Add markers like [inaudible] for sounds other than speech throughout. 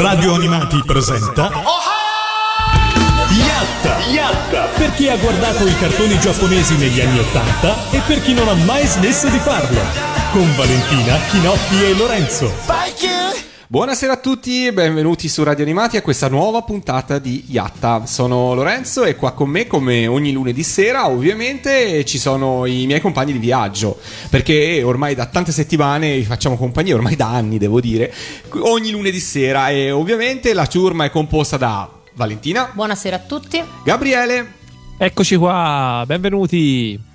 Radio Animati presenta Yatta! Yatta! Per chi ha guardato i cartoni giapponesi negli anni Ottanta e per chi non ha mai smesso di farlo. Con Valentina, Chinotti e Lorenzo. Buonasera a tutti e benvenuti su Radio Animati a questa nuova puntata di Yatta. Sono Lorenzo e qua con me, come ogni lunedì sera, ovviamente ci sono i miei compagni di viaggio. Perché ormai da tante settimane vi facciamo compagnia, ormai da anni devo dire, ogni lunedì sera. E ovviamente la ciurma è composta da Valentina, Buonasera a tutti. Gabriele. Eccoci qua, benvenuti.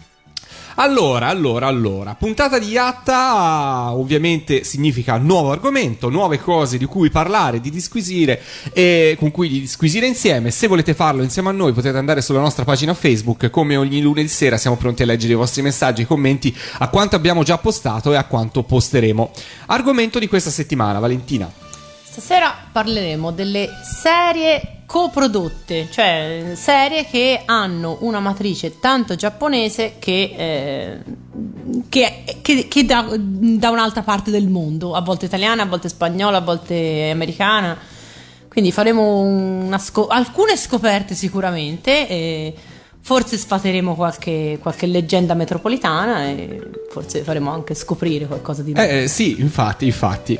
Allora, allora, allora, puntata di Yatta ovviamente significa nuovo argomento, nuove cose di cui parlare, di disquisire e con cui di disquisire insieme. Se volete farlo insieme a noi potete andare sulla nostra pagina Facebook, come ogni lunedì sera siamo pronti a leggere i vostri messaggi e commenti a quanto abbiamo già postato e a quanto posteremo. Argomento di questa settimana, Valentina. Stasera parleremo delle serie coprodotte, cioè serie che hanno una matrice tanto giapponese che, eh, che, che- che da, da un'altra parte del mondo, a volte italiana, a volte spagnola, a volte americana. Quindi faremo una sco- alcune scoperte sicuramente. E forse sfateremo qualche, qualche leggenda metropolitana e forse faremo anche scoprire qualcosa di nuovo. Eh, eh, sì, infatti, infatti.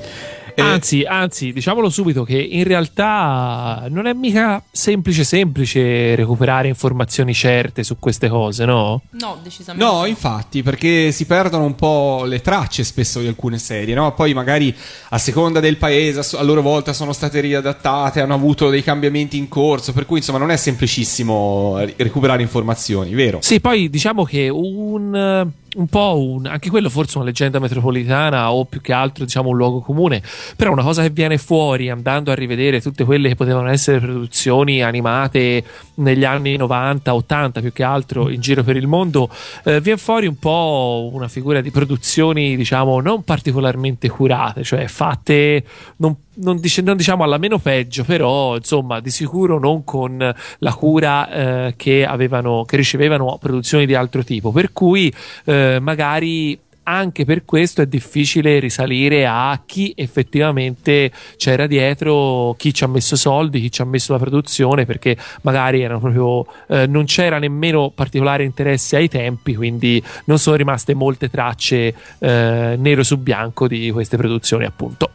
Eh, Anzi, anzi, diciamolo subito che in realtà non è mica semplice semplice recuperare informazioni certe su queste cose, no? No, decisamente. No, infatti, perché si perdono un po' le tracce spesso di alcune serie, no? Poi magari a seconda del paese, a loro volta sono state riadattate, hanno avuto dei cambiamenti in corso, per cui insomma non è semplicissimo recuperare informazioni, vero? Sì, poi diciamo che un, un po' un, anche quello forse una leggenda metropolitana o più che altro diciamo un luogo comune, però una cosa che viene fuori andando a rivedere tutte quelle che potevano essere produzioni animate negli anni 90, 80 più che altro in giro per il mondo, eh, viene fuori un po' una figura di produzioni diciamo non particolarmente curate, cioè fatte non non, dice- non diciamo alla meno peggio, però insomma di sicuro non con la cura eh, che avevano, che ricevevano produzioni di altro tipo. Per cui eh, magari anche per questo è difficile risalire a chi effettivamente c'era dietro, chi ci ha messo soldi, chi ci ha messo la produzione, perché magari erano proprio, eh, non c'era nemmeno particolare interesse ai tempi, quindi non sono rimaste molte tracce eh, nero su bianco di queste produzioni, appunto.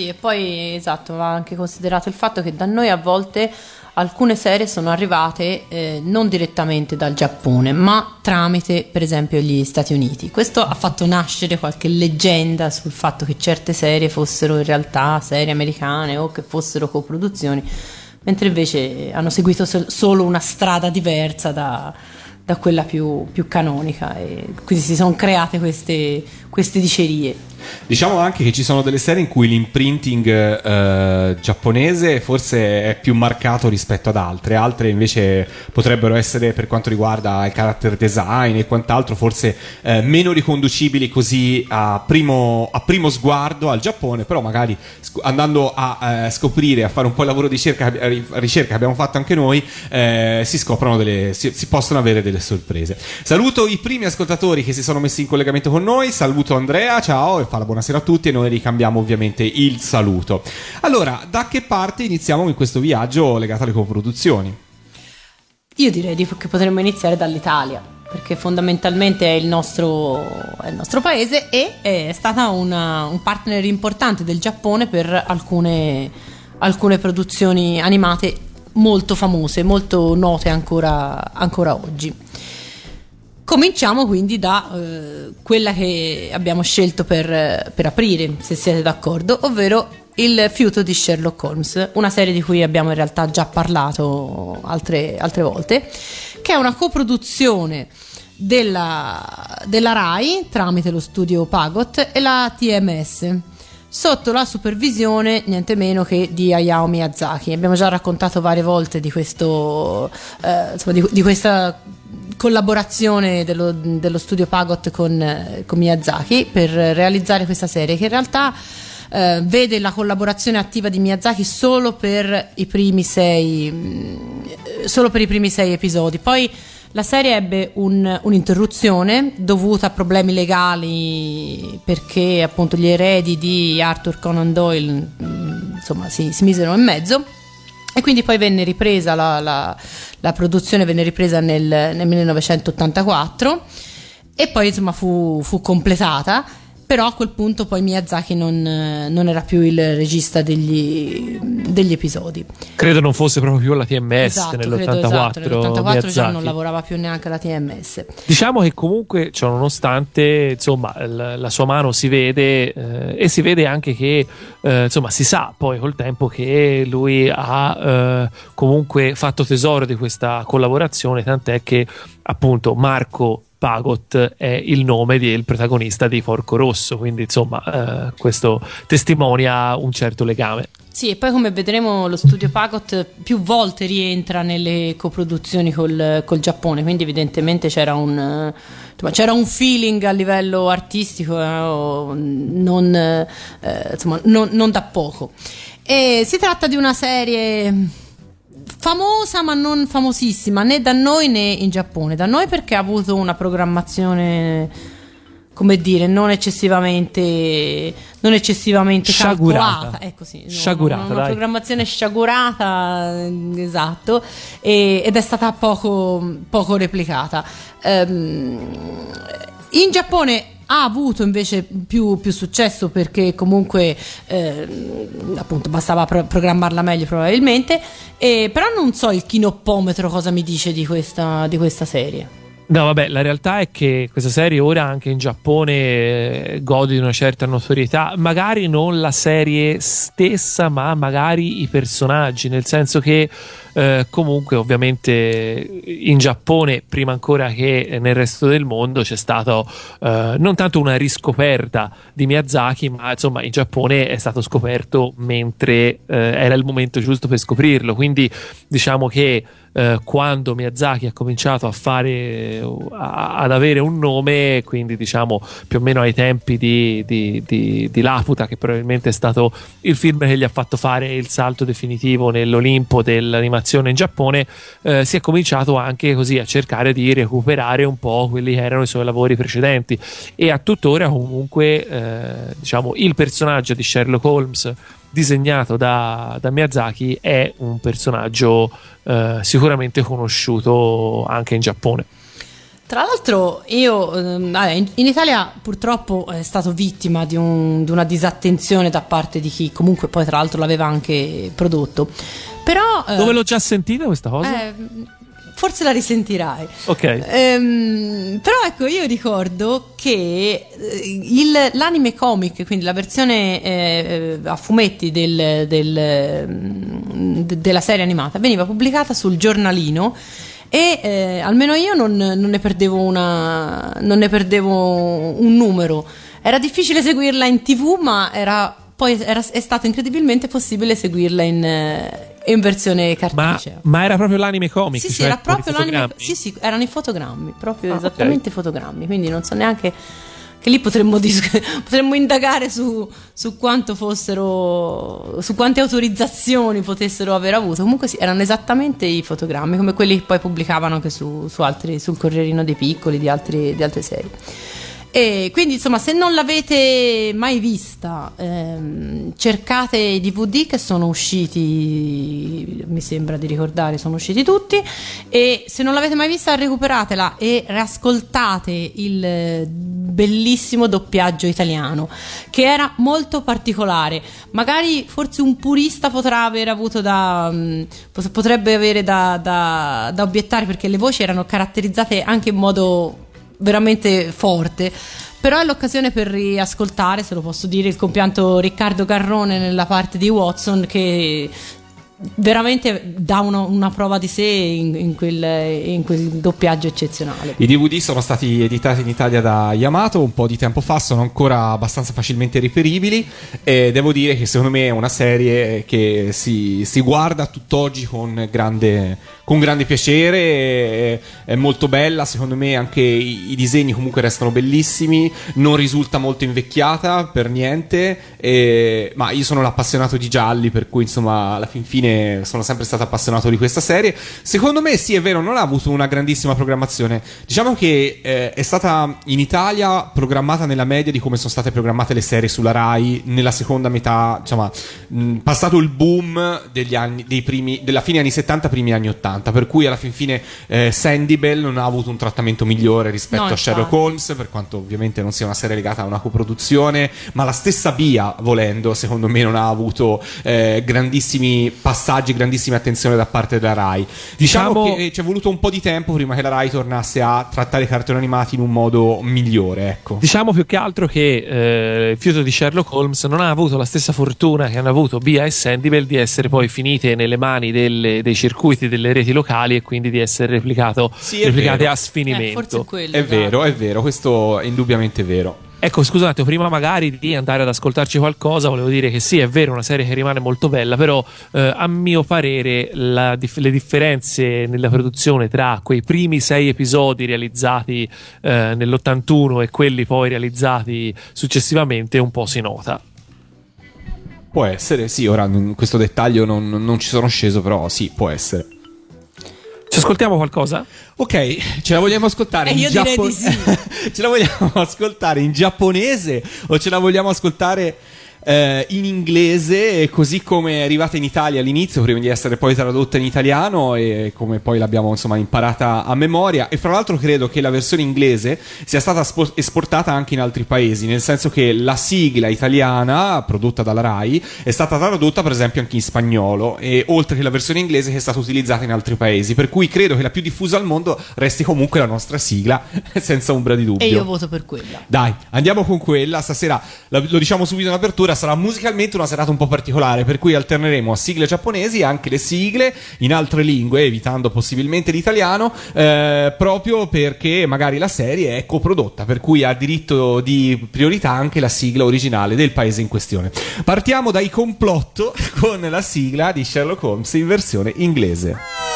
Sì, e poi esatto, va anche considerato il fatto che da noi a volte alcune serie sono arrivate eh, non direttamente dal Giappone, ma tramite per esempio gli Stati Uniti. Questo ha fatto nascere qualche leggenda sul fatto che certe serie fossero in realtà serie americane o che fossero coproduzioni, mentre invece hanno seguito sol- solo una strada diversa da, da quella più, più canonica e quindi si sono create queste, queste dicerie. Diciamo anche che ci sono delle serie in cui l'imprinting eh, giapponese forse è più marcato rispetto ad altre, altre invece potrebbero essere per quanto riguarda il character design e quant'altro forse eh, meno riconducibili così a primo, a primo sguardo al Giappone, però magari sc- andando a eh, scoprire, a fare un po' il lavoro di ricerca, eh, ricerca che abbiamo fatto anche noi, eh, si scoprono delle, si, si possono avere delle sorprese. Saluto i primi ascoltatori che si sono messi in collegamento con noi, saluto Andrea, ciao e fa la buonasera a tutti e noi ricambiamo ovviamente il saluto. Allora, da che parte iniziamo in questo viaggio legato alle coproduzioni? Io direi di- che potremmo iniziare dall'Italia, perché fondamentalmente è il nostro, è il nostro paese e è stata una- un partner importante del Giappone per alcune, alcune produzioni animate molto famose, molto note ancora, ancora oggi. Cominciamo quindi da eh, quella che abbiamo scelto per, per aprire, se siete d'accordo, ovvero il fiuto di Sherlock Holmes, una serie di cui abbiamo in realtà già parlato altre, altre volte, che è una coproduzione della, della RAI tramite lo studio Pagot e la TMS sotto la supervisione niente meno che di Hayao Miyazaki. Abbiamo già raccontato varie volte di, questo, eh, insomma, di, di questa collaborazione dello, dello studio Pagot con, eh, con Miyazaki per realizzare questa serie che in realtà eh, vede la collaborazione attiva di Miyazaki solo per i primi sei, mh, solo per i primi sei episodi. Poi la serie ebbe un- un'interruzione dovuta a problemi legali perché appunto gli eredi di Arthur Conan Doyle mh, insomma si, si misero in mezzo. E quindi poi venne ripresa la, la, la produzione, venne ripresa nel, nel 1984 e poi insomma fu, fu completata però a quel punto poi Miyazaki non, non era più il regista degli, degli, episodi. Credo non fosse proprio più alla TMS esatto, nell'84. Esatto, nell'84 già non lavorava più neanche alla TMS. Diciamo che comunque, cioè, nonostante insomma, la, la, sua mano si vede eh, e si vede anche che eh, insomma, si sa poi col tempo che lui ha eh, comunque fatto tesoro di questa collaborazione, tant'è che appunto Marco Pagot è il nome del protagonista di Porco Rosso, quindi insomma eh, questo testimonia un certo legame. Sì, e poi come vedremo lo studio Pagot più volte rientra nelle coproduzioni col, col Giappone, quindi evidentemente c'era un, insomma, c'era un feeling a livello artistico eh, non, eh, insomma, non, non da poco. E si tratta di una serie famosa ma non famosissima né da noi né in Giappone. Da noi perché ha avuto una programmazione come dire, non eccessivamente, non eccessivamente sciagurata. calcolata. Ecco sì, no, sciagurata, una, una programmazione sciagurata, esatto, e, ed è stata poco, poco replicata. Um, in Giappone ha avuto invece più, più successo perché comunque eh, appunto bastava pro- programmarla meglio probabilmente, e, però non so il chinoppometro cosa mi dice di questa, di questa serie. No, vabbè, la realtà è che questa serie ora anche in Giappone eh, gode di una certa notorietà, magari non la serie stessa, ma magari i personaggi, nel senso che eh, comunque ovviamente in Giappone prima ancora che nel resto del mondo c'è stata eh, non tanto una riscoperta di Miyazaki ma insomma in Giappone è stato scoperto mentre eh, era il momento giusto per scoprirlo. Quindi diciamo che eh, quando Miyazaki ha cominciato a fare a, ad avere un nome quindi diciamo più o meno ai tempi di, di, di, di Laputa che probabilmente è stato il film che gli ha fatto fare il salto definitivo nell'Olimpo dell'animazione animazione in Giappone, eh, si è cominciato anche così a cercare di recuperare un po' quelli che erano i suoi lavori precedenti e a tuttora comunque eh, diciamo il personaggio di Sherlock Holmes disegnato da, da Miyazaki è un personaggio eh, sicuramente conosciuto anche in Giappone. Tra l'altro io ehm, in Italia purtroppo è stato vittima di, un, di, una disattenzione da parte di chi comunque poi tra l'altro l'aveva anche prodotto. Però, eh, Dove l'ho già sentita questa cosa? Eh, forse la risentirai. Ok. Ehm, però ecco, io ricordo che eh, il, l'anime comic, quindi la versione eh, a fumetti del, del, mm, de, della serie animata, veniva pubblicata sul giornalino e eh, almeno io non, non, ne una, non, ne perdevo un numero. Era difficile seguirla in tv, ma era, poi era, è stato incredibilmente possibile seguirla in, eh, in versione cartacea. Ma, ma, era proprio l'anime comic? Sì, cioè sì, era proprio l'anime. Sì, sì, erano i fotogrammi, proprio ah, esattamente i okay. fotogrammi. Quindi non so neanche che lì potremmo, dis- [laughs] potremmo indagare su, su, quanto fossero, su quante autorizzazioni potessero aver avuto. Comunque sì, erano esattamente i fotogrammi, come quelli che poi pubblicavano anche su, su altri, sul Corrierino dei Piccoli di, altri, di altre serie. E quindi insomma se non l'avete mai vista ehm, cercate i DVD che sono usciti mi sembra di ricordare sono usciti tutti. E se non l'avete mai vista recuperatela e riascoltate il bellissimo doppiaggio italiano che era molto particolare. Magari forse un purista potrà aver avuto da mm, potrebbe avere da, da, da obiettare perché le voci erano caratterizzate anche in modo veramente forte. Però è l'occasione per riascoltare, se lo posso dire, il compianto Riccardo Garrone nella parte di Watson che veramente dà una, una, prova di sé in, in, quel, in, quel, doppiaggio eccezionale. I DVD sono stati editati in Italia da Yamato un po' di tempo fa, sono ancora abbastanza facilmente reperibili e devo dire che secondo me è una serie che si, si guarda tutt'oggi con grande, con grande piacere, è, molto bella, secondo me anche i, i, disegni comunque restano bellissimi, non risulta molto invecchiata per niente, e, ma io sono l'appassionato di gialli per cui insomma alla fin fine fine sono sempre stato appassionato di questa serie. Secondo me, sì, è vero, non ha avuto una grandissima programmazione. Diciamo che eh, è stata in Italia programmata nella media di come sono state programmate le serie sulla Rai nella seconda metà, insomma, mh, passato il boom degli anni, dei primi, della fine anni 70, primi anni 80. Per cui alla fin fine eh, Sandy Bell non ha avuto un trattamento migliore rispetto No, a Sherlock. Holmes, per quanto ovviamente non sia una serie legata a una coproduzione, ma la stessa Bia, volendo, secondo me non ha avuto eh, grandissimi passaggi, grandissime attenzioni da parte della Rai. Diciamo, Diciamo- che ci è voluto un po' di tempo prima che la Rai tornasse a trattare i cartoni animati in un modo migliore, ecco. Diciamo più che altro che eh, il fiuto di Sherlock Holmes non ha avuto la stessa fortuna che hanno avuto Bia e Sandivel di essere poi finite nelle mani delle- dei circuiti delle reti locali e quindi di essere replicato, Sì, replicate vero. a Eh, sfinimento. forse è quello. È vero, è vero, questo è indubbiamente vero. Ecco, scusate, prima magari di andare ad ascoltarci qualcosa, volevo dire che sì, è vero, è una serie che rimane molto bella, però eh, a mio parere la le differenze nella produzione tra quei primi sei episodi realizzati eh, nell'81 e quelli poi realizzati successivamente un po' si nota. Può essere, sì, ora in questo dettaglio non, non ci sono sceso, però sì, può essere. Ci ascoltiamo qualcosa? Ok, ce la vogliamo ascoltare Eh, in io direi giappo- di sì. [laughs] ce la vogliamo ascoltare in giapponese o ce la vogliamo ascoltare eh, in inglese, così come è arrivata in Italia all'inizio, prima di essere poi tradotta in italiano e come poi l'abbiamo insomma imparata a memoria. E fra l'altro credo che la versione inglese sia stata spo- esportata anche in altri paesi, nel senso che la sigla italiana prodotta dalla Rai è stata tradotta per esempio anche in spagnolo e oltre che la versione inglese che è stata utilizzata in altri paesi, per cui credo che la più diffusa al mondo resti comunque la nostra sigla, [laughs] senza ombra di dubbio. E io voto per quella. Dai, andiamo con quella. Stasera lo diciamo subito in apertura. Sarà musicalmente una serata un po' particolare, per cui alterneremo a sigle giapponesi e anche le sigle in altre lingue, evitando possibilmente l'italiano, eh, proprio perché magari la serie è coprodotta, per cui ha diritto di priorità anche la sigla originale del paese in questione. Partiamo dai complotto [laughs] con la sigla di Sherlock Holmes in versione inglese.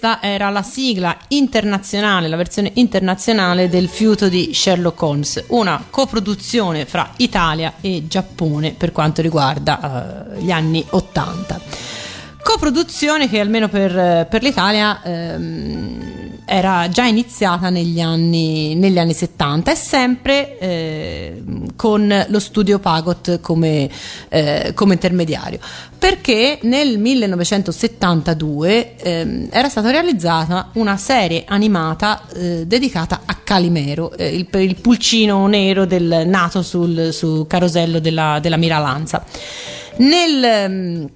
Questa era la sigla internazionale, la versione internazionale del fiuto di Sherlock Holmes, una coproduzione fra Italia e Giappone per quanto riguarda eh, gli anni 80. Coproduzione che almeno per, per l'Italia ehm, era già iniziata negli anni, negli anni 70 e sempre eh, con lo studio Pagot come, eh, come intermediario perché nel 1972 ehm, era stata realizzata una serie animata eh, dedicata a Calimero, eh, il, il pulcino nero del, nato sul, sul carosello della, della Miralanza. Nel, ehm,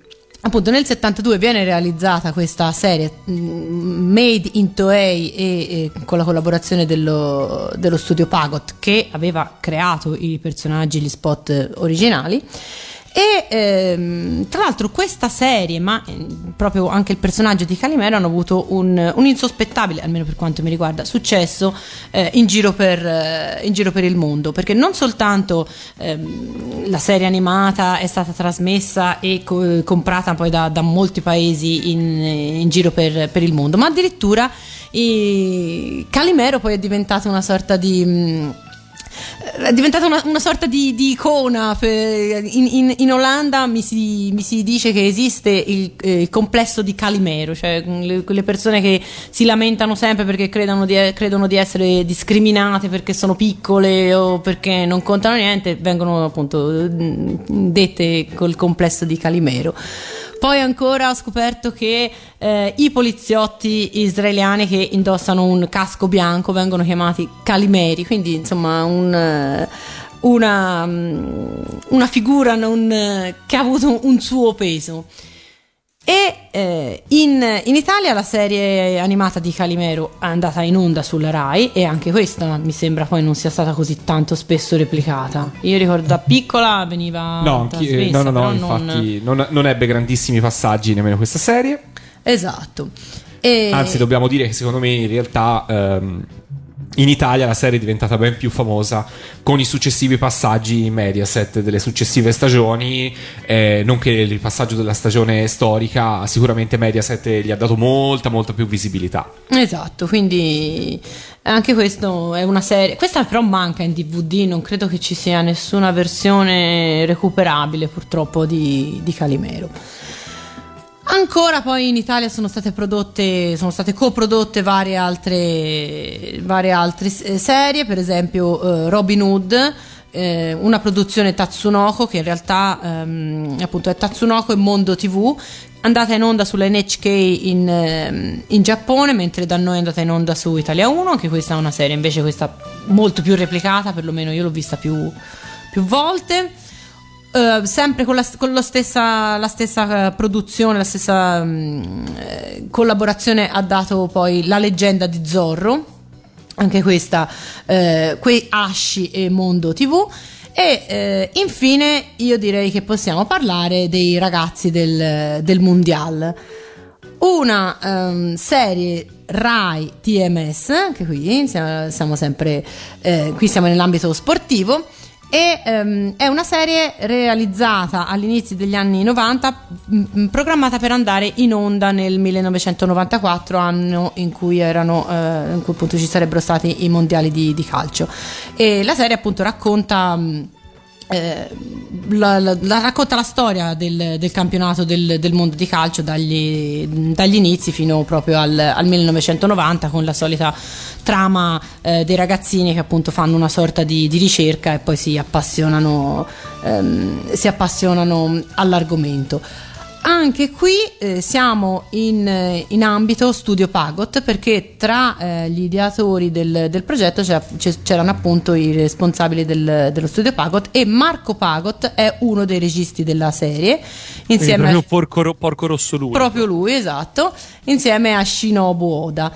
appunto nel 72 viene realizzata questa serie mm, Made in Toei e, e con la collaborazione dello, dello studio Pagot che aveva creato i personaggi, gli spot originali. E ehm, tra l'altro questa serie, ma eh, proprio anche il personaggio di Calimero hanno avuto un, un insospettabile, almeno per quanto mi riguarda, successo eh, in, giro per, eh, in giro per il mondo, perché non soltanto ehm, la serie animata è stata trasmessa e co- comprata poi da, da molti paesi in, in giro per, per il mondo, ma addirittura i- Calimero poi è diventato una sorta di... mh, è diventata una, una sorta di, di icona. in, in- in Olanda mi si, mi si dice che esiste il, eh, il complesso di Calimero, cioè mm, le- quelle persone che si lamentano sempre perché credono di, credono di essere discriminate perché sono piccole o perché non contano niente, vengono appunto mm, dette col complesso di Calimero. Poi ancora ho scoperto che eh, i poliziotti israeliani che indossano un casco bianco vengono chiamati calimeri, quindi insomma un, eh, una, mm, una figura non, eh, che ha avuto un suo peso. E eh, in, in Italia la serie animata di Calimero è andata in onda sulla Rai e anche questa mi sembra poi non sia stata così tanto spesso replicata. Io ricordo da piccola veniva No, trasmessa, no, no, no, però non- infatti non, non ebbe grandissimi passaggi nemmeno questa serie. Esatto. E- Anzi, dobbiamo dire che secondo me in realtà ehm, in Italia la serie è diventata ben più famosa con i successivi passaggi in Mediaset delle successive stagioni. eh, non che il passaggio della stagione storica, sicuramente Mediaset gli ha dato molta, molta più visibilità. Esatto, quindi anche questo è una serie. Questa però manca in DVD, non credo che ci sia nessuna versione recuperabile purtroppo di, di Calimero. Ancora poi in Italia sono state prodotte, sono state coprodotte varie altre, varie altre eh, serie, per esempio eh, Robin Hood, eh, una produzione Tatsunoko che in realtà ehm, appunto è Tatsunoko e Mondo TV, andata in onda sulla NHK in, ehm, in Giappone, mentre da noi è andata in onda su Italia 1, anche questa è una serie invece questa molto più replicata, perlomeno io l'ho vista più, più volte. Eh, sempre con, la, con stessa, la stessa eh, produzione, la stessa eh, collaborazione ha dato poi La leggenda di Zorro, anche questa, eh, quei Asci e Mondo TV. E eh, infine io direi che possiamo parlare dei ragazzi del, del Mondial. Una ehm, serie Rai TMS, anche qui siamo, siamo sempre qui siamo nell'ambito sportivo. E ehm, è una serie realizzata all'inizio degli anni 90, mh, programmata per andare in onda nel 1994, anno in cui, erano, eh, in cui appunto ci sarebbero stati i mondiali di, di calcio. E la serie appunto racconta. mh, eh, la, la- la- racconta la storia del, del campionato del, del mondo di calcio dagli, dagli inizi fino proprio al, al 1990 con la solita trama eh, dei ragazzini che appunto fanno una sorta di, di ricerca e poi si appassionano, ehm, si appassionano all'argomento. Anche qui eh, siamo in, eh, in ambito studio Pagot perché tra eh, gli ideatori del, del progetto c'erano appunto i responsabili del- dello studio Pagot e Marco Pagot è uno dei registi della serie insieme proprio a, porco, porco rosso lui. proprio lui, esatto, insieme a Shinobu Oda.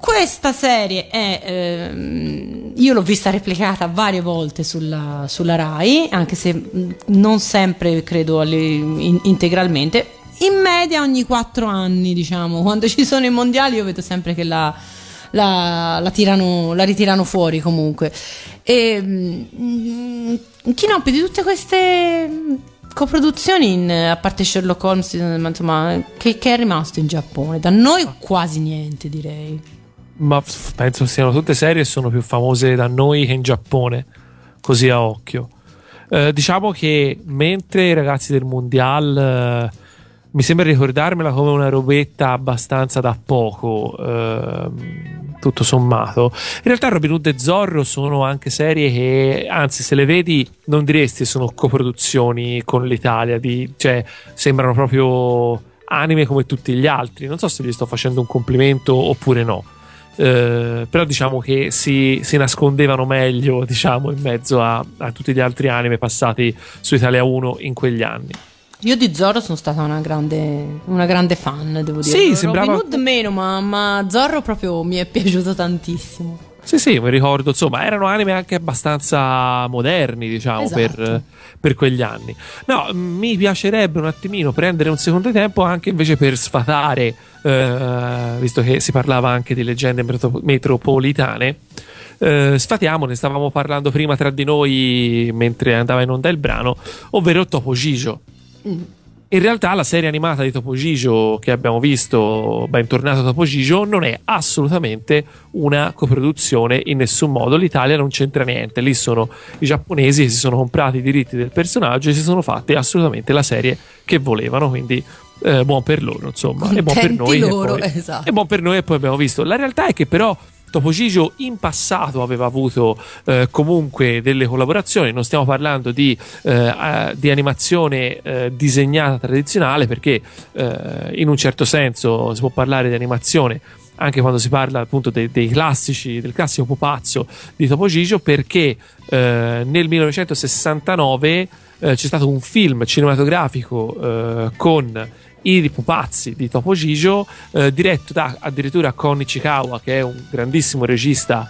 Questa serie è, ehm, io l'ho vista replicata varie volte sulla, sulla Rai, anche se mh, non sempre credo alle- in- integralmente. In media ogni quattro anni, diciamo, quando ci sono i mondiali io vedo sempre che la, la, la tirano, la ritirano fuori comunque. E, mm, Chinoppi, di tutte queste coproduzioni, in- a parte Sherlock Holmes, ma insomma, che, che è rimasto in Giappone? Da noi quasi niente, direi. Ma f- penso siano tutte serie e sono più famose da noi che in Giappone, così a occhio. Eh, diciamo che mentre i ragazzi del Mundial eh, mi sembra ricordarmela come una robetta abbastanza da poco, ehm, tutto sommato. In realtà Robin Hood e Zorro sono anche serie che, anzi, se le vedi, non diresti sono coproduzioni con l'Italia, di- cioè sembrano proprio anime come tutti gli altri. Non so se gli sto facendo un complimento oppure no. Eh, però diciamo che si, si nascondevano meglio diciamo in mezzo a, a tutti gli altri anime passati su Italia 1 in quegli anni Io di Zorro sono stata una grande, una grande fan, devo dire. Sì, sembrava- Robin Hood meno, ma, ma Zorro proprio mi è piaciuto tantissimo. Sì sì mi ricordo insomma erano anime anche abbastanza moderni diciamo Esatto. per, per quegli anni no mi piacerebbe un attimino prendere un secondo tempo anche invece per sfatare eh, visto che si parlava anche di leggende metro- metropolitane eh, sfatiamo, ne stavamo parlando prima tra di noi mentre andava in onda il brano, ovvero Topo Gigio. In realtà la serie animata di Topo Gigio che abbiamo visto, Bentornato Topo Gigio, non è assolutamente una coproduzione in nessun modo. L'Italia non c'entra niente. Lì sono i giapponesi che si sono comprati i diritti del personaggio e si sono fatti assolutamente la serie che volevano. Quindi eh, buon per loro, insomma. e buon per noi. loro, poi- esatto. e buon per noi e poi abbiamo visto. La realtà è che però Topo Gigio in passato aveva avuto eh, comunque delle collaborazioni, non stiamo parlando di, eh, di animazione eh, disegnata tradizionale perché eh, in un certo senso si può parlare di animazione anche quando si parla appunto dei, dei classici, del classico pupazzo di Topo Gigio perché eh, nel 1969 eh, c'è stato un film cinematografico con i pupazzi di Topo Gigio eh, diretto da addirittura Kon Ichikawa che è un grandissimo regista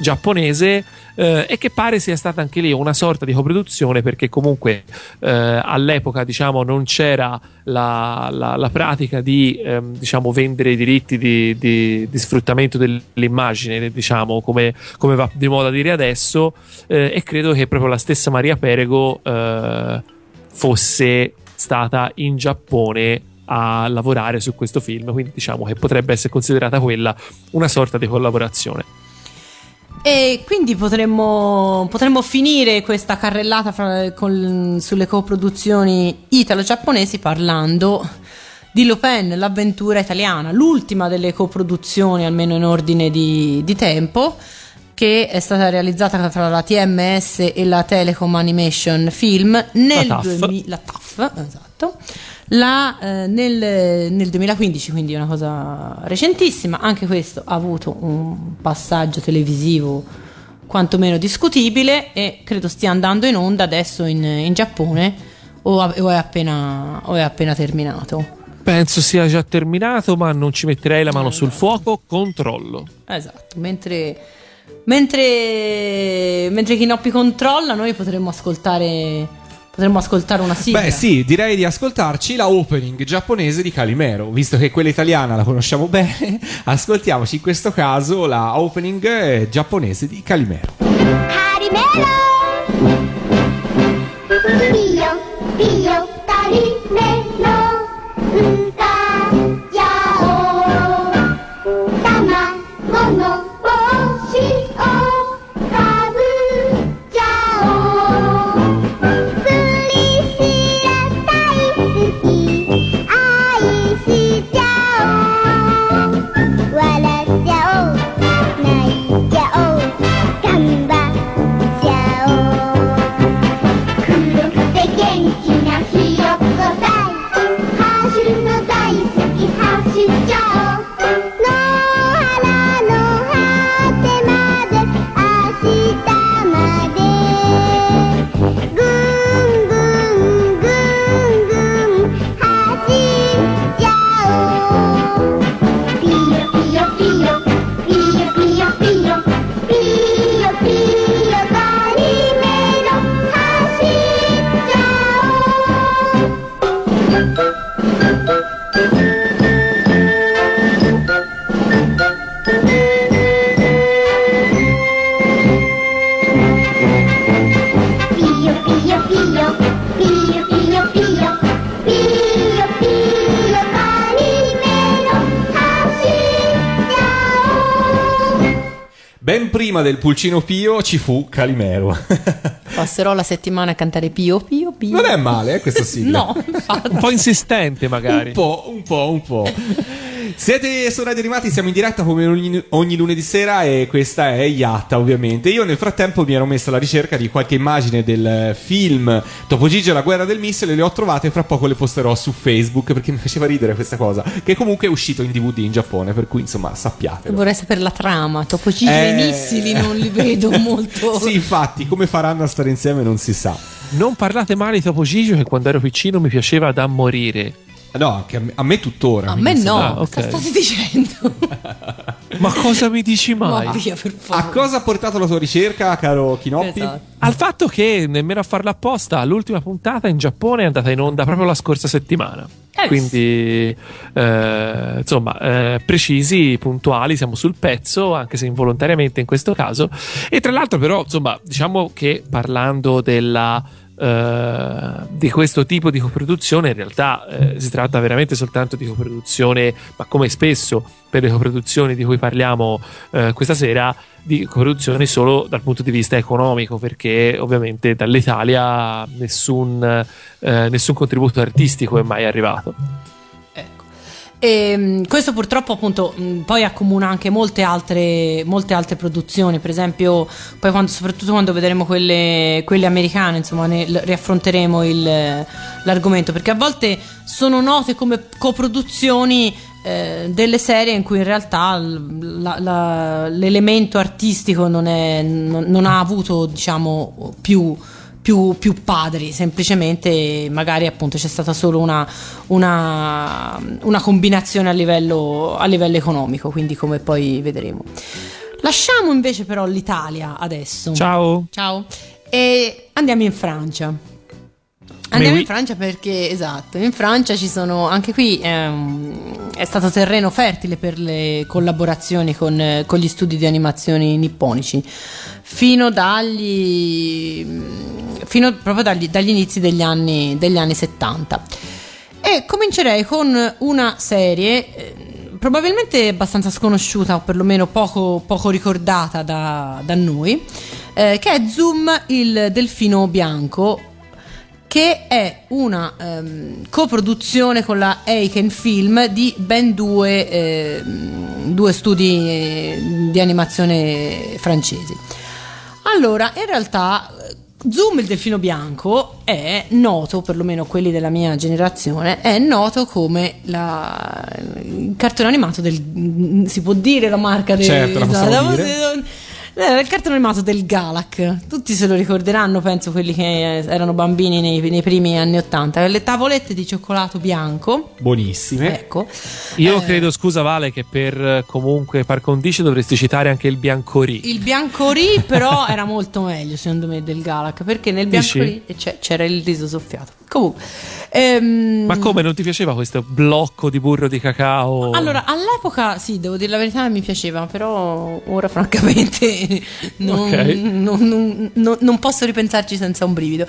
giapponese eh, e che pare sia stata anche lì una sorta di coproduzione perché comunque eh, all'epoca diciamo non c'era la, la- la pratica di ehm, diciamo vendere i diritti di, di- di sfruttamento dell'immagine diciamo come, come va di moda dire adesso eh, e credo che proprio la stessa Maria Perego eh, fosse stata in Giappone a lavorare su questo film quindi diciamo che potrebbe essere considerata quella una sorta di collaborazione E quindi potremmo, potremmo finire questa carrellata fra- con- sulle coproduzioni italo-giapponesi parlando di Lupin, l'avventura italiana, l'ultima delle coproduzioni, almeno in ordine di, di tempo, che è stata realizzata tra la TMS e la Telecom Animation Film nel La TAF. 2000 la TAF, esatto. La, eh, nel, nel 2015, quindi è una cosa recentissima. Anche questo ha avuto un passaggio televisivo quantomeno discutibile e credo stia andando in onda adesso in, in Giappone o, o è appena, o è appena terminato. penso sia già terminato ma non ci metterei la mano sul fuoco controllo Esatto, mentre, mentre, mentre Kinoppi controlla noi potremmo ascoltare, potremmo ascoltare una sigla. Beh, sì, direi di ascoltarci la opening giapponese di Calimero, visto che quella italiana la conosciamo bene, [laughs] ascoltiamoci in questo caso la opening eh, giapponese di Calimero. Carimero! Pio, pio, carimero! Ben prima del Pulcino Pio ci fu Calimero. [laughs] Passerò la settimana a cantare Pio Pio Pio. non è male, eh, questa sigla. [laughs] No, infatti. Un po' insistente, magari. Un po', un po', un po'. Siete su Radio Animati, siamo in diretta come ogni, ogni lunedì sera e questa è Iatta ovviamente. Io nel frattempo mi ero messo alla ricerca di qualche immagine del film Topo Gigi e la guerra del missile, le ho trovate e fra poco le posterò su Facebook perché mi faceva ridere questa cosa, che comunque è uscito in DVD in Giappone, per cui insomma sappiatelo. Vorrei sapere la trama. Topo Gigi Eh. e i missili non li vedo [laughs] molto. Sì, infatti, come faranno a stare insieme non si sa. Non parlate male di Topo Gigio che quando ero piccino mi piaceva da morire. No, anche a me, a me tuttora. A me no, Ah, ok. cosa stai dicendo? Ma cosa mi dici mai? Ma via, per A favore. cosa ha portato la tua ricerca, caro Kinoppi? Esatto. Al fatto che nemmeno a farla apposta, l'ultima puntata in Giappone è andata in onda proprio la scorsa settimana. Eh, Quindi, eh, insomma, eh, precisi, puntuali, siamo sul pezzo, anche se involontariamente in questo caso. E tra l'altro, però, insomma, diciamo che parlando della. Eh, di questo tipo di coproduzione in realtà eh, si tratta veramente soltanto di coproduzione ma come spesso per le coproduzioni di cui parliamo eh, questa sera di coproduzione solo dal punto di vista economico perché ovviamente dall'Italia nessun, eh, nessun contributo artistico è mai arrivato. E, mh, questo purtroppo appunto poi accomuna anche molte altre, molte altre produzioni, per esempio poi quando, soprattutto quando vedremo quelle, quelle americane, insomma ne riaffronteremo il- l'argomento, perché a volte sono note come coproduzioni eh, delle serie in cui in realtà la- la- l'elemento artistico non, è- non- non ha avuto diciamo più più, più padri, semplicemente magari appunto c'è stata solo una, una, una combinazione a livello, a livello economico, quindi come poi vedremo. Lasciamo invece però l'Italia adesso. ciao Ciao. E andiamo in Francia. Andiamo in Francia perché, esatto, in Francia ci sono, anche qui ehm, è stato terreno fertile per le collaborazioni con, eh, con gli studi di animazioni nipponici, fino dagli, fino proprio dagli, dagli inizi degli anni, degli anni 70. E comincerei con una serie eh, probabilmente abbastanza sconosciuta o perlomeno poco, poco ricordata da, da noi, eh, che è Zoom il delfino bianco, che è una ehm, coproduzione con la Eiken Film di ben due, ehm, due studi eh, di animazione francesi. Allora, in realtà eh, Zoom il delfino bianco è noto, perlomeno quelli della mia generazione, è noto come la, il cartone animato del... si può dire la marca del... Certo, la possiamo dire. Eh, il cartone animato del Galac, tutti se lo ricorderanno, penso quelli che eh, erano bambini nei, nei primi anni Ottanta, le tavolette di cioccolato bianco, Buonissime. ecco, io Eh. credo scusa Vale che per eh, comunque par condicio dovresti citare anche il Biancorì il biancorì però era molto meglio secondo me del Galac, perché nel biancorì c'era il riso soffiato. Comunque, ehm, ma come non ti piaceva questo blocco di burro di cacao Allora, all'epoca sì, devo dire la verità, mi piaceva, però ora francamente [laughs] non, Ok. non- non- non- posso ripensarci senza un brivido.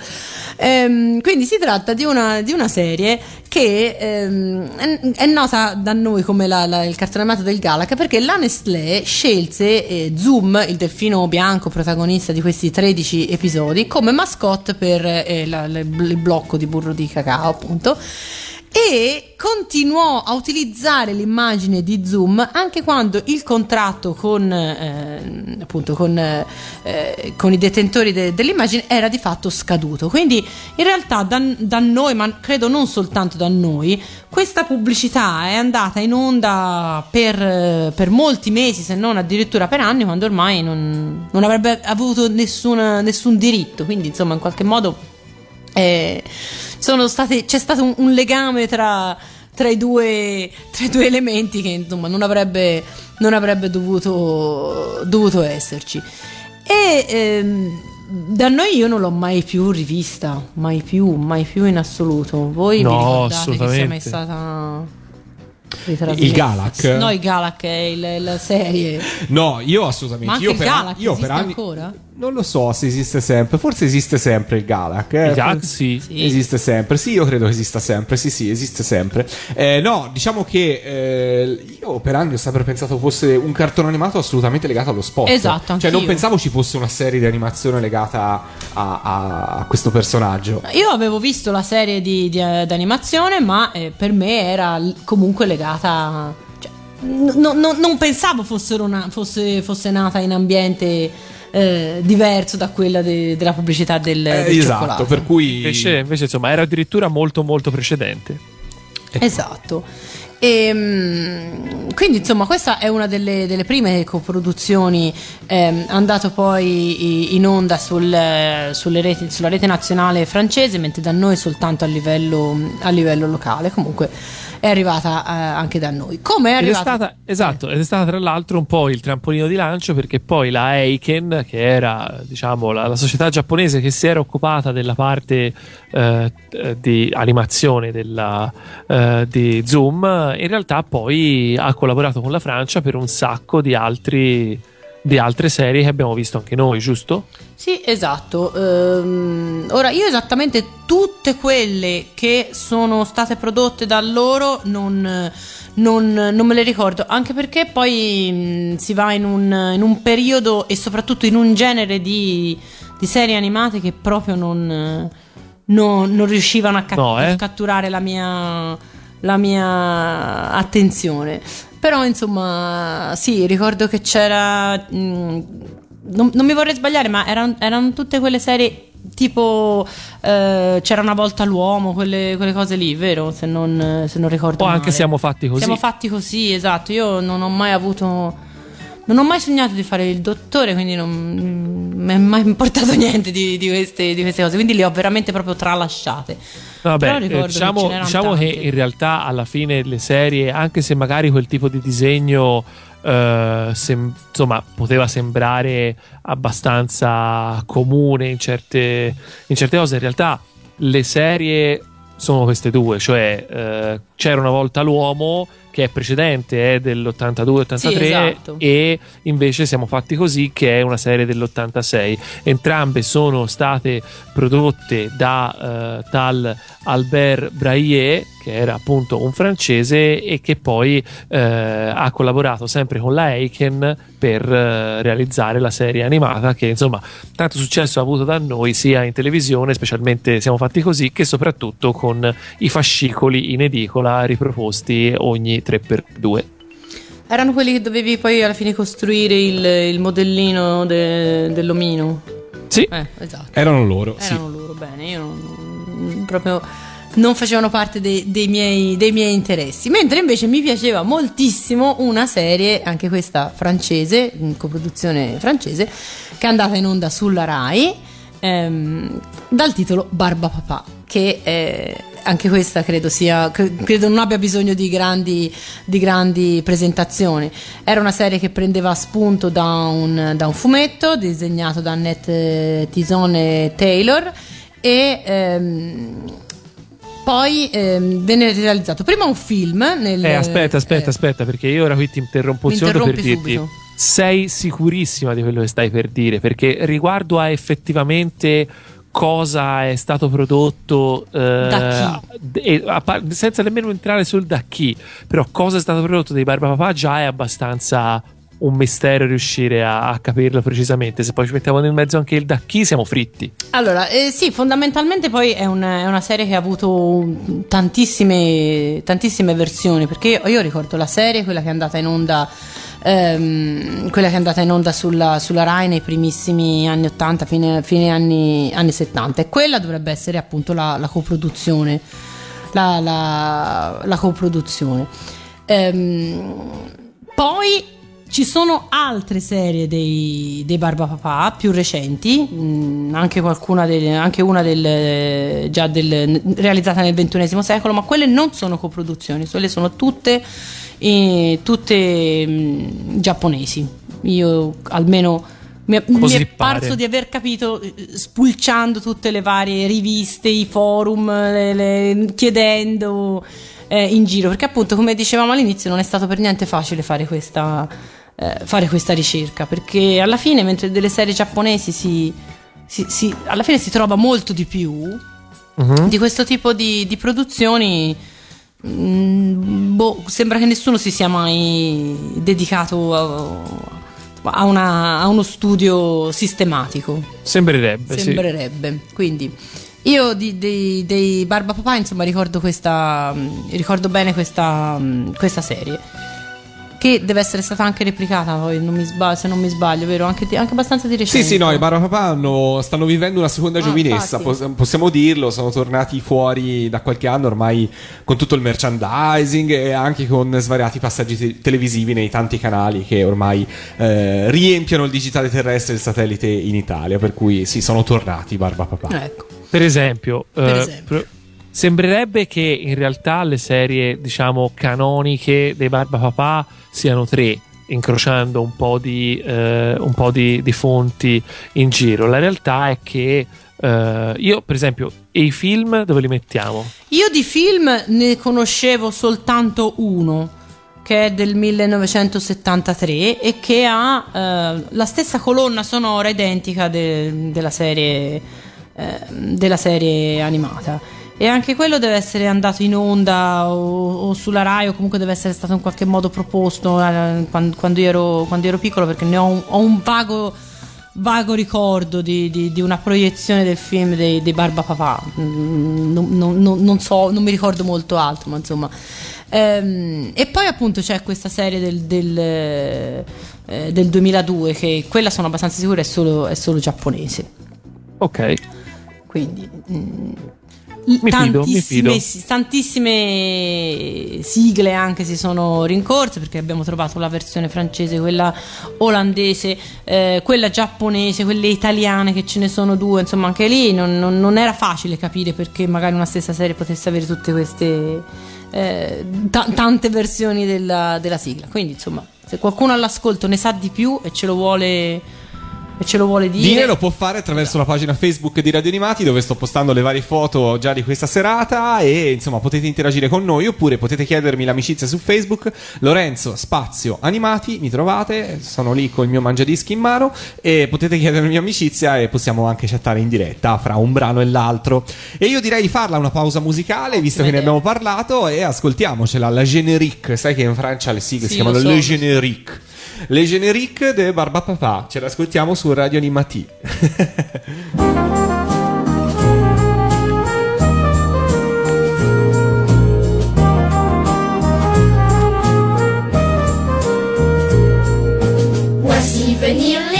Ehm, quindi si tratta di una, di una serie che ehm, è, è nota da noi come la- la- il cartone animato del Galac perché la Nestlé scelse eh, Zoom, il delfino bianco protagonista di questi 13 episodi, come mascotte per eh, la- il blocco di burro di cacao, appunto e continuò a utilizzare l'immagine di Zoom anche quando il contratto con, eh, appunto con, eh, con i detentori de- dell'immagine era di fatto scaduto. Quindi in realtà da, da noi, ma credo non soltanto da noi, questa pubblicità è andata in onda per, per molti mesi, se non addirittura per anni, quando ormai non, non avrebbe avuto nessun, nessun diritto. Quindi insomma in qualche modo eh, sono state, c'è stato un, un legame tra, tra i due, tra i due elementi che insomma non avrebbe, non avrebbe dovuto, dovuto esserci. E ehm, da noi io non l'ho mai più rivista, mai più, mai più in assoluto. Voi No, vi ricordate che sia mai stata? Il Galac? No, il Galac è il- la serie. No, io assolutamente. Ma anche io il per, Galac io per anni. ancora? Non lo so se esiste sempre, forse esiste sempre il Galak. eh. Galak, sì. Sì. Esiste sempre, sì, io credo che esista sempre, sì, sì, esiste sempre. Eh, no, diciamo che eh, io per anni ho sempre pensato fosse un cartone animato assolutamente legato allo sport. Esatto, Cioè, non pensavo ci fosse una serie di animazione legata a, a- a questo personaggio. Io avevo visto la serie di, di, eh, d'animazione, ma eh, per me era comunque legata. Cioè, no- no- non pensavo fossero na- fosse, fosse nata in ambiente eh, diverso da quella de- della pubblicità del, Eh, del esatto, cioccolato. per cui... Invece, invece, insomma, era addirittura molto, molto precedente. Esatto. Ehm, quindi insomma questa è una delle, delle prime coproduzioni ehm, andato poi in onda sul- sulle reti- sulla rete nazionale francese mentre da noi soltanto a livello, a livello locale comunque è arrivata eh, anche da noi. Come è Ed è arrivata? stata, esatto, ed è stata tra l'altro un po' il trampolino di lancio perché poi la Eiken, che era diciamo la, la società giapponese che si era occupata della parte eh, eh, di animazione della, eh, di Zoom, in realtà poi ha collaborato con la Francia per un sacco di altri di altre serie che abbiamo visto anche noi, giusto? Sì, esatto. Ehm, ora, io esattamente tutte quelle che sono state prodotte da loro non, non- non me le ricordo, anche perché poi mh, si va in un, in un periodo e soprattutto in un genere di, di serie animate che proprio non, non- non riuscivano a, ca- No, eh? a catturare la mia, la mia attenzione. Però, insomma, sì, ricordo che c'era. mh, non, non mi vorrei sbagliare, ma erano, erano tutte quelle serie tipo eh, C'era una volta l'uomo, quelle, quelle cose lì, vero? Se non, se non ricordo O anche male. Siamo fatti così. Siamo fatti così, esatto. Io non ho mai avuto. Non ho mai sognato di fare il dottore, quindi non non mi è mai importato [laughs] niente di, di queste, di queste cose. Quindi le ho veramente proprio tralasciate. Vabbè, eh, che diciamo, ce n'erano diciamo che in realtà alla fine le serie, anche se magari quel tipo di disegno eh, sem- insomma, poteva sembrare abbastanza comune in certe, in certe cose, in realtà le serie sono queste due, cioè eh, c'era una volta l'uomo che è precedente, è dell'82-83 Sì, esatto. e invece siamo fatti così che è una serie dell'86. Entrambe sono state prodotte da eh, tal Albert Braillet, che era appunto un francese e che poi eh, ha collaborato sempre con la Eiken per eh, realizzare la serie animata che insomma tanto successo ha avuto da noi sia in televisione, specialmente siamo fatti così, che soprattutto con i fascicoli in edicola riproposti ogni 3x2. Erano quelli che dovevi poi alla fine costruire il, il modellino de- dell'omino. Sì, Eh, esatto. Erano loro, sì. Erano loro, bene. Io non, proprio non facevano parte dei, dei miei, dei miei interessi. Mentre invece mi piaceva moltissimo una serie, anche questa francese, in coproduzione francese, che è andata in onda sulla Rai, ehm, dal titolo Barba Papà, che eh, anche questa credo sia cre- credo non abbia bisogno di grandi, di grandi presentazioni. Era una serie che prendeva spunto da un, da un fumetto disegnato da Annette Tisone Taylor e ehm, poi ehm, venne realizzato prima un film nel, Eh, aspetta, aspetta, eh, aspetta, perché io ora qui ti interrompo un secondo per interrompi dirti: subito. sei sicurissima di quello che stai per dire? Perché riguardo a effettivamente cosa è stato prodotto eh, Da e a senza nemmeno entrare sul da chi, però cosa è stato prodotto dei Barbapapà già è abbastanza un mistero riuscire a, a capirlo precisamente. Se poi ci mettiamo nel mezzo anche il da chi, siamo fritti. Allora, eh, sì, fondamentalmente poi è, un- è una serie che ha avuto tantissime, tantissime versioni, perché io, io ricordo la serie, quella che è andata in onda, ehm, quella che è andata in onda sulla, sulla Rai nei primissimi anni 80, fine, fine anni, anni 70, e quella dovrebbe essere appunto la, la coproduzione. La, la- la coproduzione. Ehm, poi ci sono altre serie dei, dei Barbapapà più recenti, mh, anche qualcuna del- anche una del, già del- realizzata nel XXI secolo, ma quelle non sono coproduzioni, quelle sono tutte, eh, tutte mh, giapponesi. Io almeno mi, mi è parso di aver capito eh, spulciando tutte le varie riviste, i forum, le- le- chiedendo eh, in giro, perché appunto come dicevamo all'inizio non è stato per niente facile fare questa, eh, fare questa ricerca, perché alla fine, mentre delle serie giapponesi si, si- si- alla fine si trova molto di più Mhm. di questo tipo di, di produzioni. Mm, boh, sembra che nessuno si sia mai dedicato a, a una- a uno studio sistematico. Sembrerebbe, sì. Sembrerebbe. Quindi io di- dei, dei Barba Papà, insomma, ricordo questa. mh, Ricordo bene questa, mh, questa serie. Che deve essere stata anche replicata, poi, non mi sbaglio, se non mi sbaglio, vero? Anche, di- anche abbastanza di recente. Sì, sì, no, i Barba Papà hanno- stanno vivendo una seconda Ah, giovinezza, infatti. pos- possiamo dirlo, sono tornati fuori da qualche anno ormai con tutto il merchandising e anche con svariati passaggi te- televisivi nei tanti canali che ormai eh, riempiono il digitale terrestre e il satellite in Italia, per cui sì, sono tornati i Barba Papà. Ecco. Per esempio, Per eh, esempio. pro- sembrerebbe che in realtà le serie, diciamo, canoniche dei Barba Papà siano tre, incrociando un po' di, eh, un po' di, di fonti in giro. La realtà è che eh, io, per esempio, e i film dove li mettiamo? Io di film ne conoscevo soltanto uno, che è del 1973 e che ha eh, la stessa colonna sonora identica de- della, serie, eh, della serie animata. E anche quello deve essere andato in onda o, o sulla Rai o comunque deve essere stato in qualche modo proposto eh, quan- quando, io ero, quando ero piccolo perché ne ho un, ho un vago vago ricordo di, di- di una proiezione del film dei, dei Barba Papà. Mm, Non, non- non- non so, non mi ricordo molto altro, ma insomma. Ehm, e poi appunto c'è questa serie del, del, eh, del 2002 che quella sono abbastanza sicura è solo, è solo giapponese. Ok. Quindi mm, Mi tantissime, fido. si- tantissime sigle anche si sono rincorse perché abbiamo trovato la versione francese, quella olandese, eh, quella giapponese, quelle italiane che ce ne sono due, insomma anche lì non, non- non era facile capire perché magari una stessa serie potesse avere tutte queste eh, ta- tante versioni della, della sigla. Quindi insomma se qualcuno all'ascolto ne sa di più e ce lo vuole, e ce lo vuole dire... Dire lo può fare attraverso la pagina Facebook di Radio Animati dove sto postando le varie foto già di questa serata e insomma potete interagire con noi oppure potete chiedermi l'amicizia su Facebook. Lorenzo Spazio Animati, mi trovate, sono lì col mio mangiadischi in mano e potete chiedermi amicizia e possiamo anche chattare in diretta fra un brano e l'altro. E io direi di farla una pausa musicale visto che ne abbiamo parlato e ascoltiamocela, la générique, sai che in Francia le sigle Sì, si chiamano so, le générique. Le génériques de Barba Papà, ce l'ascoltiamo su Radio Animati. [laughs] Voici venir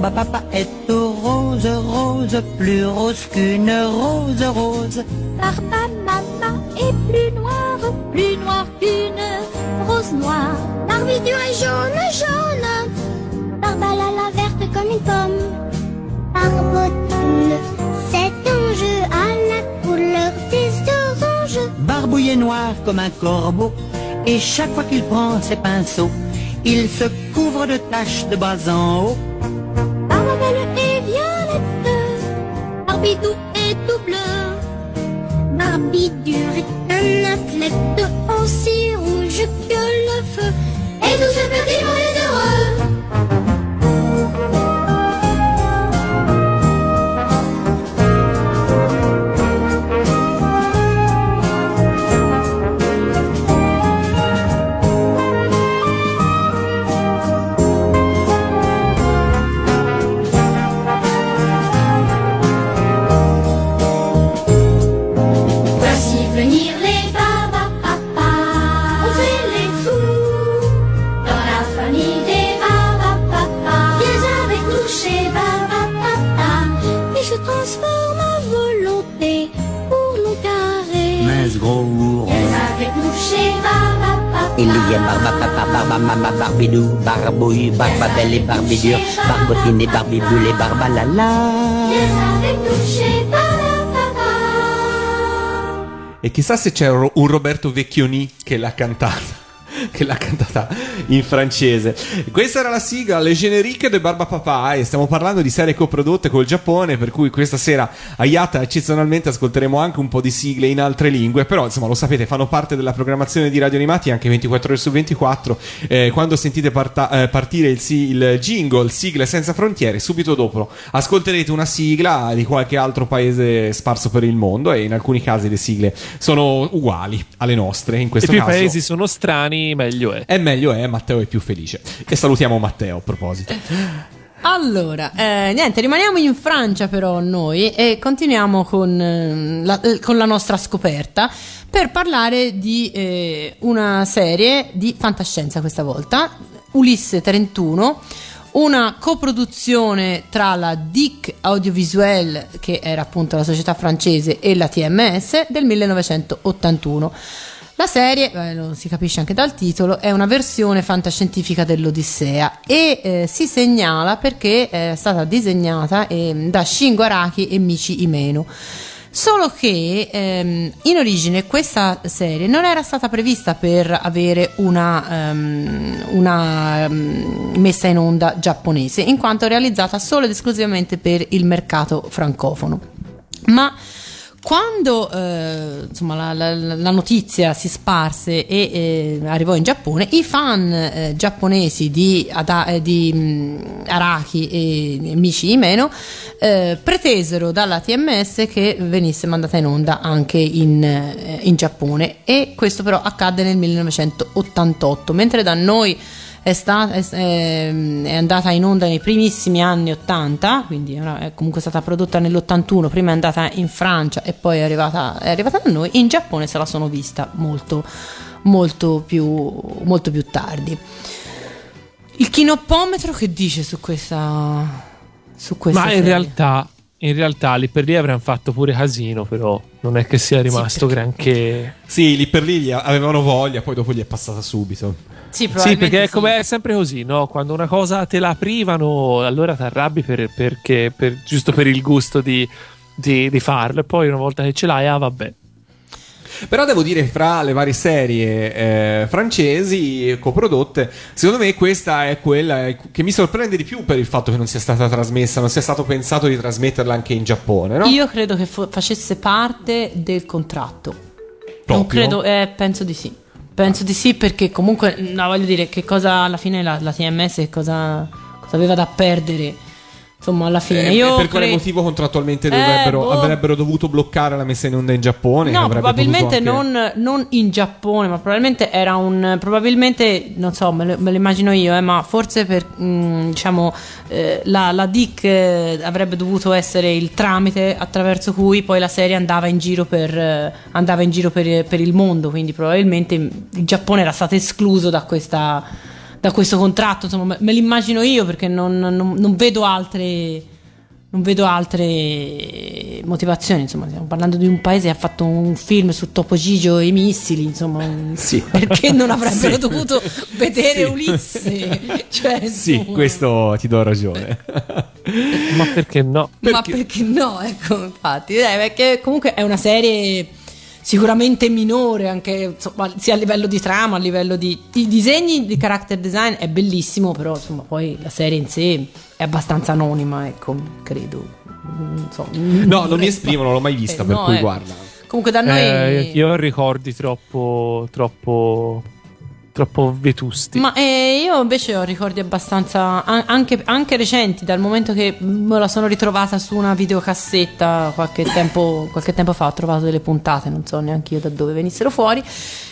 Barba Papa est rose, rose, plus rose qu'une rose rose. Maman est plus noire, plus noire qu'une rose noire. Barbidure est jaune, jaune. Barbalala verte comme une pomme. Barbotine, cet ange à la couleur des oranges. Barbouillé noir comme un corbeau. Et chaque fois qu'il prend ses pinceaux, il se couvre de taches de bas en haut. Barbidou est tout bleu. Barbidure est un athlète aussi rouge que le feu. Et tout ce petit monde est heureux. Il y a Barba Papa, Barba Mama, Barbidou, Barbouille, Barbabelle et Barbidure, Barbotine et Barbibule et Barbalala. E chissà se c'è un Roberto Vecchioni che l'ha cantata. Che l'ha cantata in francese. Questa era la sigla Le Generiche de Barba Papà e stiamo parlando di serie coprodotte col Giappone, per cui questa sera a Yata eccezionalmente ascolteremo anche un po' di sigle in altre lingue, però insomma lo sapete, fanno parte della programmazione di Radio Animati anche 24 ore su 24. Eh, quando sentite parta- eh, partire il, si- il jingle Sigle senza frontiere, subito dopo ascolterete una sigla di qualche altro paese sparso per il mondo e in alcuni casi le sigle sono uguali alle nostre. In E questo più i caso paesi sono strani, meglio è. è meglio, è Matteo è più felice. E salutiamo Matteo a proposito. Allora, eh, niente, rimaniamo in Francia però noi e continuiamo con, eh, la, eh, con la nostra scoperta per parlare di eh, una serie di fantascienza questa volta, Ulisse 31, una coproduzione tra la DIC Audiovisuel, che era appunto la società francese, e la TMS del 1981. La serie, eh, lo si capisce anche dal titolo, è una versione fantascientifica dell'Odissea e eh, si segnala perché è stata disegnata eh, da Shingo Araki e Michi Imeno. Solo che ehm, in origine questa serie non era stata prevista per avere una, ehm, una ehm, messa in onda giapponese, in quanto realizzata solo ed esclusivamente per il mercato francofono. Ma quando eh, insomma, la, la- la notizia si sparse e eh, arrivò in Giappone, i fan eh, giapponesi di, Ada- eh, di mh, Araki e Michi Imeno eh, pretesero dalla TMS che venisse mandata in onda anche in, eh, in Giappone. E questo però accadde nel 1988, mentre da noi è, sta- è- è- è andata in onda nei primissimi anni 80, quindi è comunque stata prodotta nell'81, prima è andata in Francia e poi è arrivata, è arrivata da noi, in Giappone se la sono vista molto, molto, più, molto più tardi. Il chinopometro che dice su questa... Su questa Ma in serie? realtà, in realtà lì per lì avranno fatto pure casino, però non è che sia rimasto perché- granché. Sì, lì per lì avevano voglia, poi dopo gli è passata subito. Sì, Sì, perché è sì. come è sempre così, no? Quando una cosa te la privano, allora ti arrabbi per, perché, per- giusto per il gusto di, di- di farlo. E poi una volta che ce l'hai, ah, vabbè. Però devo dire, fra le varie serie eh, francesi coprodotte, secondo me questa è quella che mi sorprende di più per il fatto che non sia stata trasmessa, non sia stato pensato di trasmetterla anche in Giappone, no? Io credo che fo- facesse parte del contratto. Proprio? Non credo, eh, penso di sì. Penso di sì perché comunque, no, voglio dire, che cosa alla fine la, la TMS cosa, cosa aveva da perdere? Insomma, alla fine Eh, io per quale cre- motivo contrattualmente Eh, dovrebbero, boh. avrebbero dovuto bloccare la messa in onda in Giappone? No, probabilmente anche- non, non in Giappone, ma probabilmente era un. Probabilmente, non so, me lo, me lo immagino io, eh, ma forse per. mm, diciamo, eh, la, la DIC eh, avrebbe dovuto essere il tramite attraverso cui poi la serie andava in giro per, eh, andava in giro per, per il mondo. Quindi probabilmente il Giappone era stato escluso da questa. Da questo contratto, insomma, me, me l'immagino io perché non, non- non vedo altre. Non vedo altre motivazioni, insomma, stiamo parlando di un paese che ha fatto un film su Topo Gigio e i missili, insomma, [laughs] Sì. perché non avrebbero [laughs] Sì. dovuto vedere Sì. Ulisse? [laughs] Cioè, Sì, insomma, questo ti do ragione. Ma perché no? Ma perché no? Ecco, infatti, eh, perché comunque è una serie sicuramente minore anche insomma, sia a livello di trama, a livello di i disegni di character design è bellissimo, però insomma, poi la serie in sé è abbastanza anonima, ecco, credo. Non so, No, non mi esprimo, non l'ho mai vista, per cui eh. guarda. Comunque da noi Eh, io ho ricordi troppo, troppo, troppo vetusti. Ma eh, io invece ho ricordi abbastanza an- anche, anche recenti, dal momento che me la sono ritrovata su una videocassetta qualche tempo, qualche tempo fa. Ho trovato delle puntate, non so neanche io da dove venissero fuori.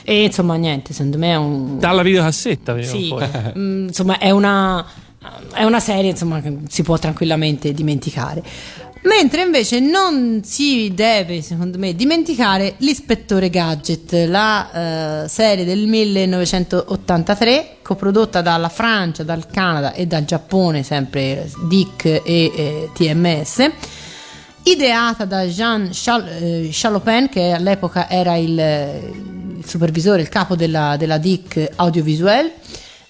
E insomma, niente, secondo me è un. Dalla videocassetta venivano Sì, fuori. [laughs] mm, insomma, è una, è una serie insomma, che si può tranquillamente dimenticare. Mentre invece non si deve, secondo me, dimenticare l'Ispettore Gadget, la eh, serie del 1983, coprodotta dalla Francia, dal Canada e dal Giappone, sempre DIC e eh, TMS ideata da Jean eh, Chalopin che all'epoca era il, il supervisore, il capo della, della DIC audiovisuel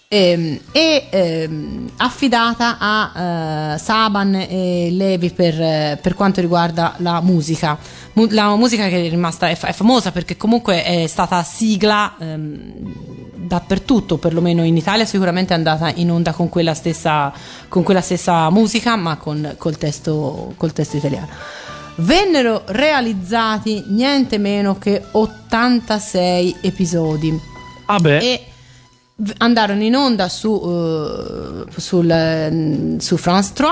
ehm, e ehm, affidata a eh, Saban e Levi per, eh, per quanto riguarda la musica. Mu- la musica che è rimasta è, fa- è famosa perché comunque è stata sigla ehm, dappertutto, perlomeno in Italia sicuramente è andata in onda con quella stessa, con quella stessa musica, ma con, col, testo, col testo italiano. Vennero realizzati niente meno che 86 episodi Ah beh, e andarono in onda su, eh, sul, eh, su France 3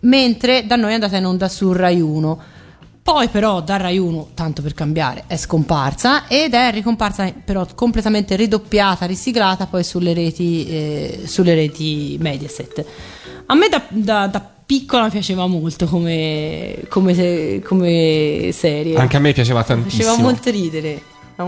mentre da noi è andata in onda su Rai 1 poi però da Rai 1 tanto per cambiare è scomparsa ed è ricomparsa però completamente ridoppiata risiglata poi sulle reti, eh, sulle reti Mediaset. A me da, da- da piccola piaceva molto come, come, come serie. Anche a me piaceva mi tantissimo. faceva molto ridere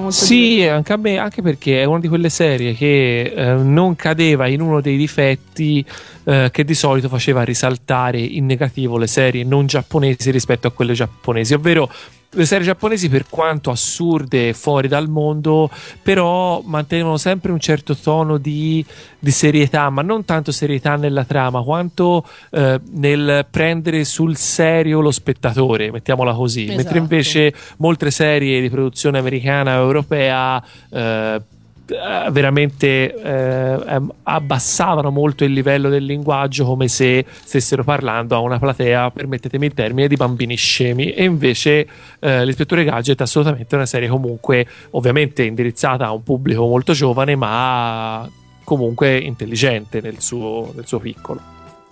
Sì, anche a me, anche perché è una di quelle serie che eh, non cadeva in uno dei difetti eh, che di solito faceva risaltare in negativo le serie non giapponesi rispetto a quelle giapponesi, ovvero le serie giapponesi per quanto assurde e fuori dal mondo, però mantenevano sempre un certo tono di, di serietà, ma non tanto serietà nella trama quanto eh, nel prendere sul serio lo spettatore, mettiamola così, Esatto. mentre invece molte serie di produzione americana o europea eh, veramente eh, abbassavano molto il livello del linguaggio come se stessero parlando a una platea, permettetemi il termine, di bambini scemi e invece eh, l'ispettore Gadget è assolutamente una serie comunque ovviamente indirizzata a un pubblico molto giovane ma comunque intelligente nel suo, nel suo piccolo.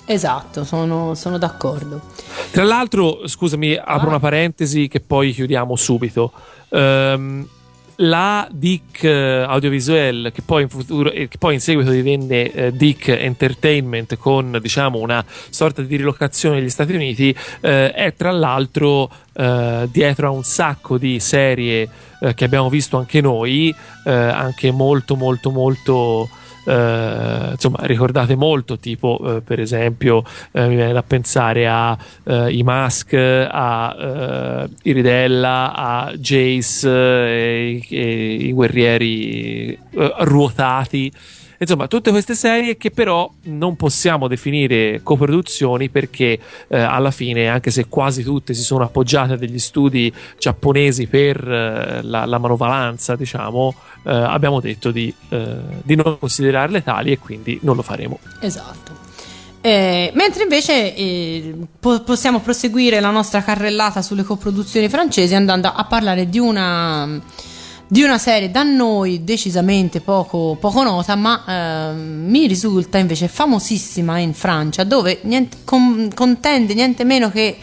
esatto sono, sono d'accordo Tra l'altro, scusami, apro Ah. una parentesi che poi chiudiamo subito. Ehm, la Dick eh, Audiovisuel, che poi in futuro, eh, che poi in seguito divenne eh, Dick Entertainment con diciamo una sorta di rilocazione negli Stati Uniti, eh, è tra l'altro eh, dietro a un sacco di serie eh, che abbiamo visto anche noi, anche molto molto molto eh, insomma ricordate molto tipo eh, per esempio eh, mi viene da pensare a eh, i Mask a eh, Iridella a Jace eh, e, e i guerrieri eh, ruotati Insomma, tutte queste serie che però non possiamo definire coproduzioni perché eh, alla fine, anche se quasi tutte si sono appoggiate a degli studi giapponesi per eh, la, la manovalanza, diciamo, eh, abbiamo detto di, eh, di non considerarle tali e quindi non lo faremo. Esatto. Eh, mentre invece eh, po- possiamo proseguire la nostra carrellata sulle coproduzioni francesi andando a parlare di una, di una serie da noi decisamente poco, poco nota, ma ehm, mi risulta invece famosissima in Francia, dove niente- con- contende niente meno che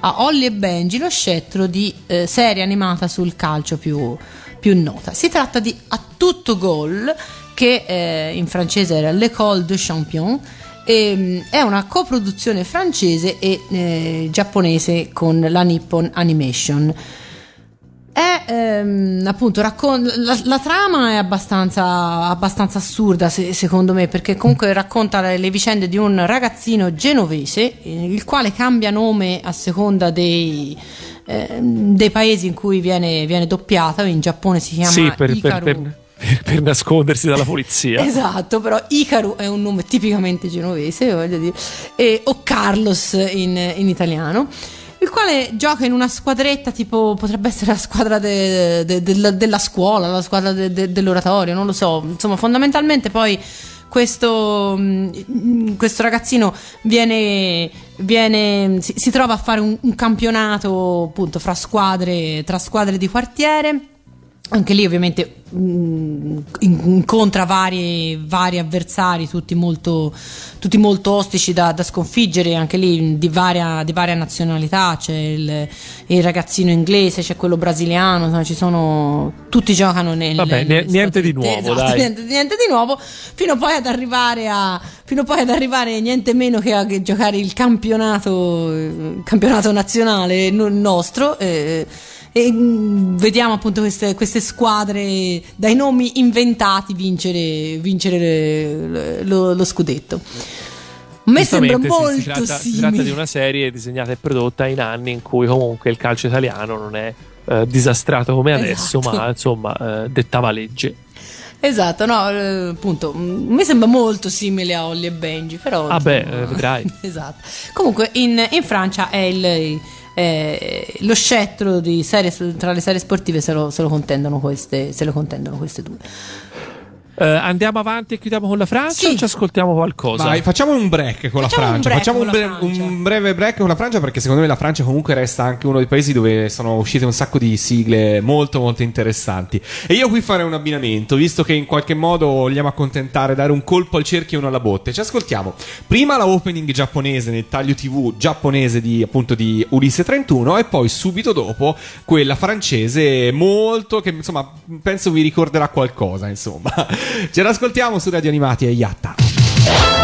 a Holly e Benji lo scettro di eh, serie animata sul calcio più, più nota. Si tratta di A tutto gol, che eh, in francese era L'École de Champion. e, mm, è una coproduzione francese e eh, giapponese con la Nippon Animation. È ehm, appunto raccon- la, la trama è abbastanza, abbastanza assurda se- secondo me perché comunque racconta le, le vicende di un ragazzino genovese eh, il quale cambia nome a seconda dei, ehm, dei paesi in cui viene, viene doppiata in Giappone si chiama sì, per, Hikaru. per- per- per nascondersi dalla polizia. [laughs] Esatto, però Icaru è un nome tipicamente genovese, voglio dire, e- o Carlos in, in italiano, il quale gioca in una squadretta tipo, potrebbe essere la squadra de- de- del- della scuola, la squadra de- de- dell'oratorio, non lo so, insomma fondamentalmente poi questo, mm, questo ragazzino viene, viene- si, si trova a fare un, un campionato appunto fra squadre, tra squadre di quartiere. Anche lì ovviamente mh, in- incontra vari, vari avversari, tutti molto, tutti molto ostici da, da sconfiggere, anche lì di varia, di varia nazionalità, c'è il, il ragazzino inglese, c'è quello brasiliano, insomma, ci sono, tutti giocano nel... Vabbè, nelle ne- niente di nuovo, esatto. [laughs] Niente, niente di nuovo, fino poi ad arrivare a, fino poi ad arrivare niente meno che a che giocare il campionato, eh, campionato nazionale no- nostro. eh, e mm, vediamo appunto queste, queste squadre dai nomi inventati vincere, vincere lo, lo scudetto. A me sembra molto si, tratta, si tratta di una serie disegnata e prodotta in anni in cui comunque il calcio italiano non è eh, disastrato come adesso, Esatto. ma insomma eh, dettava legge. Esatto, no, eh, appunto, mm, mi sembra molto simile a Holly e Benji, però... Ah, beh, insomma, eh, vedrai. [laughs] esatto. Comunque in, in Francia è il... eh, lo scettro serie, tra le serie sportive se lo, se lo contendono queste, se lo contendono queste due. Eh, andiamo avanti e chiudiamo con la Francia Sì. o ci ascoltiamo qualcosa? Vai, facciamo un break con la Facciamo un Francia. break facciamo un, bre- Francia. un breve break con la Francia perché secondo me la Francia comunque resta anche uno dei paesi dove sono uscite un sacco di sigle molto molto interessanti. E io qui farei un abbinamento, visto che in qualche modo vogliamo accontentare, dare un colpo al cerchio e uno alla botte. Ci ascoltiamo prima la opening giapponese nel taglio TV giapponese di appunto di Ulisse 31 e poi subito dopo quella francese molto che insomma penso vi ricorderà qualcosa, insomma. Ce l'ascoltiamo su Radio Animati e Yatta.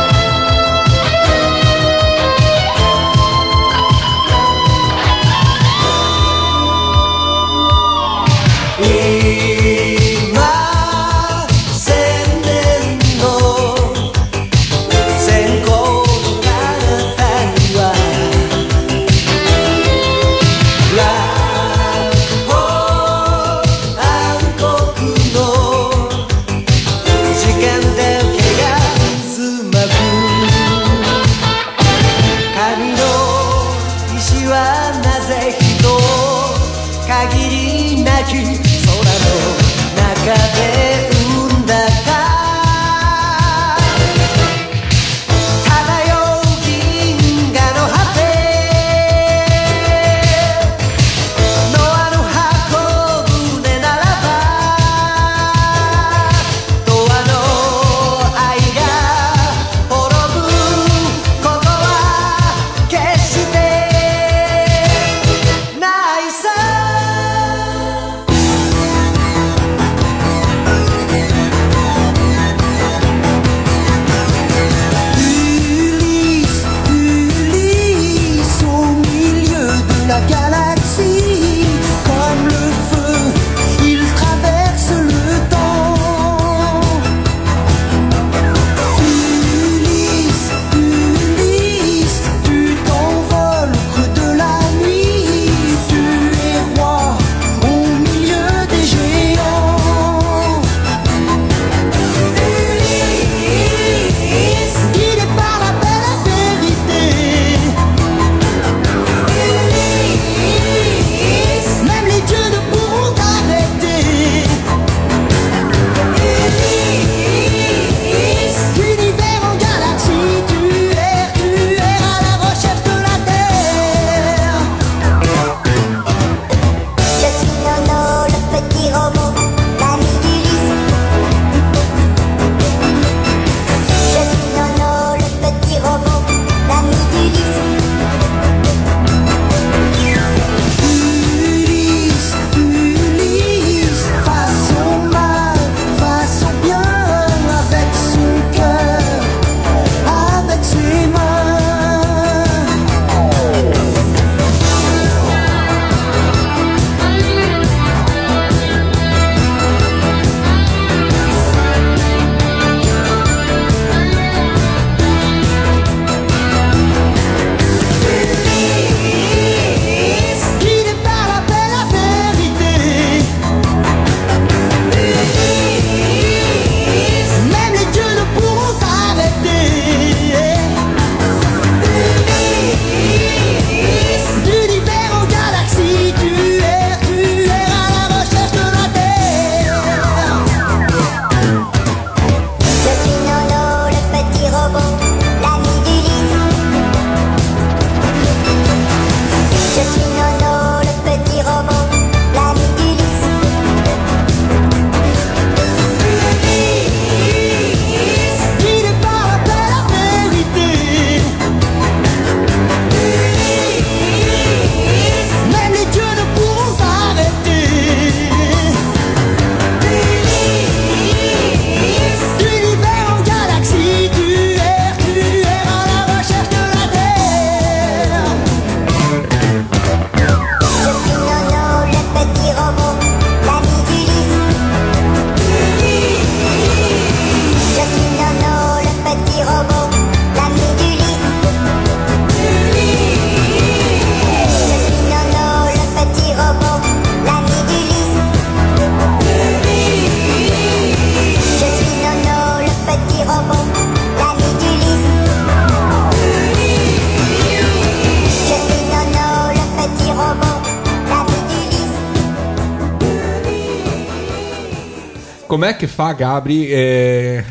Fa Gabri? Eh,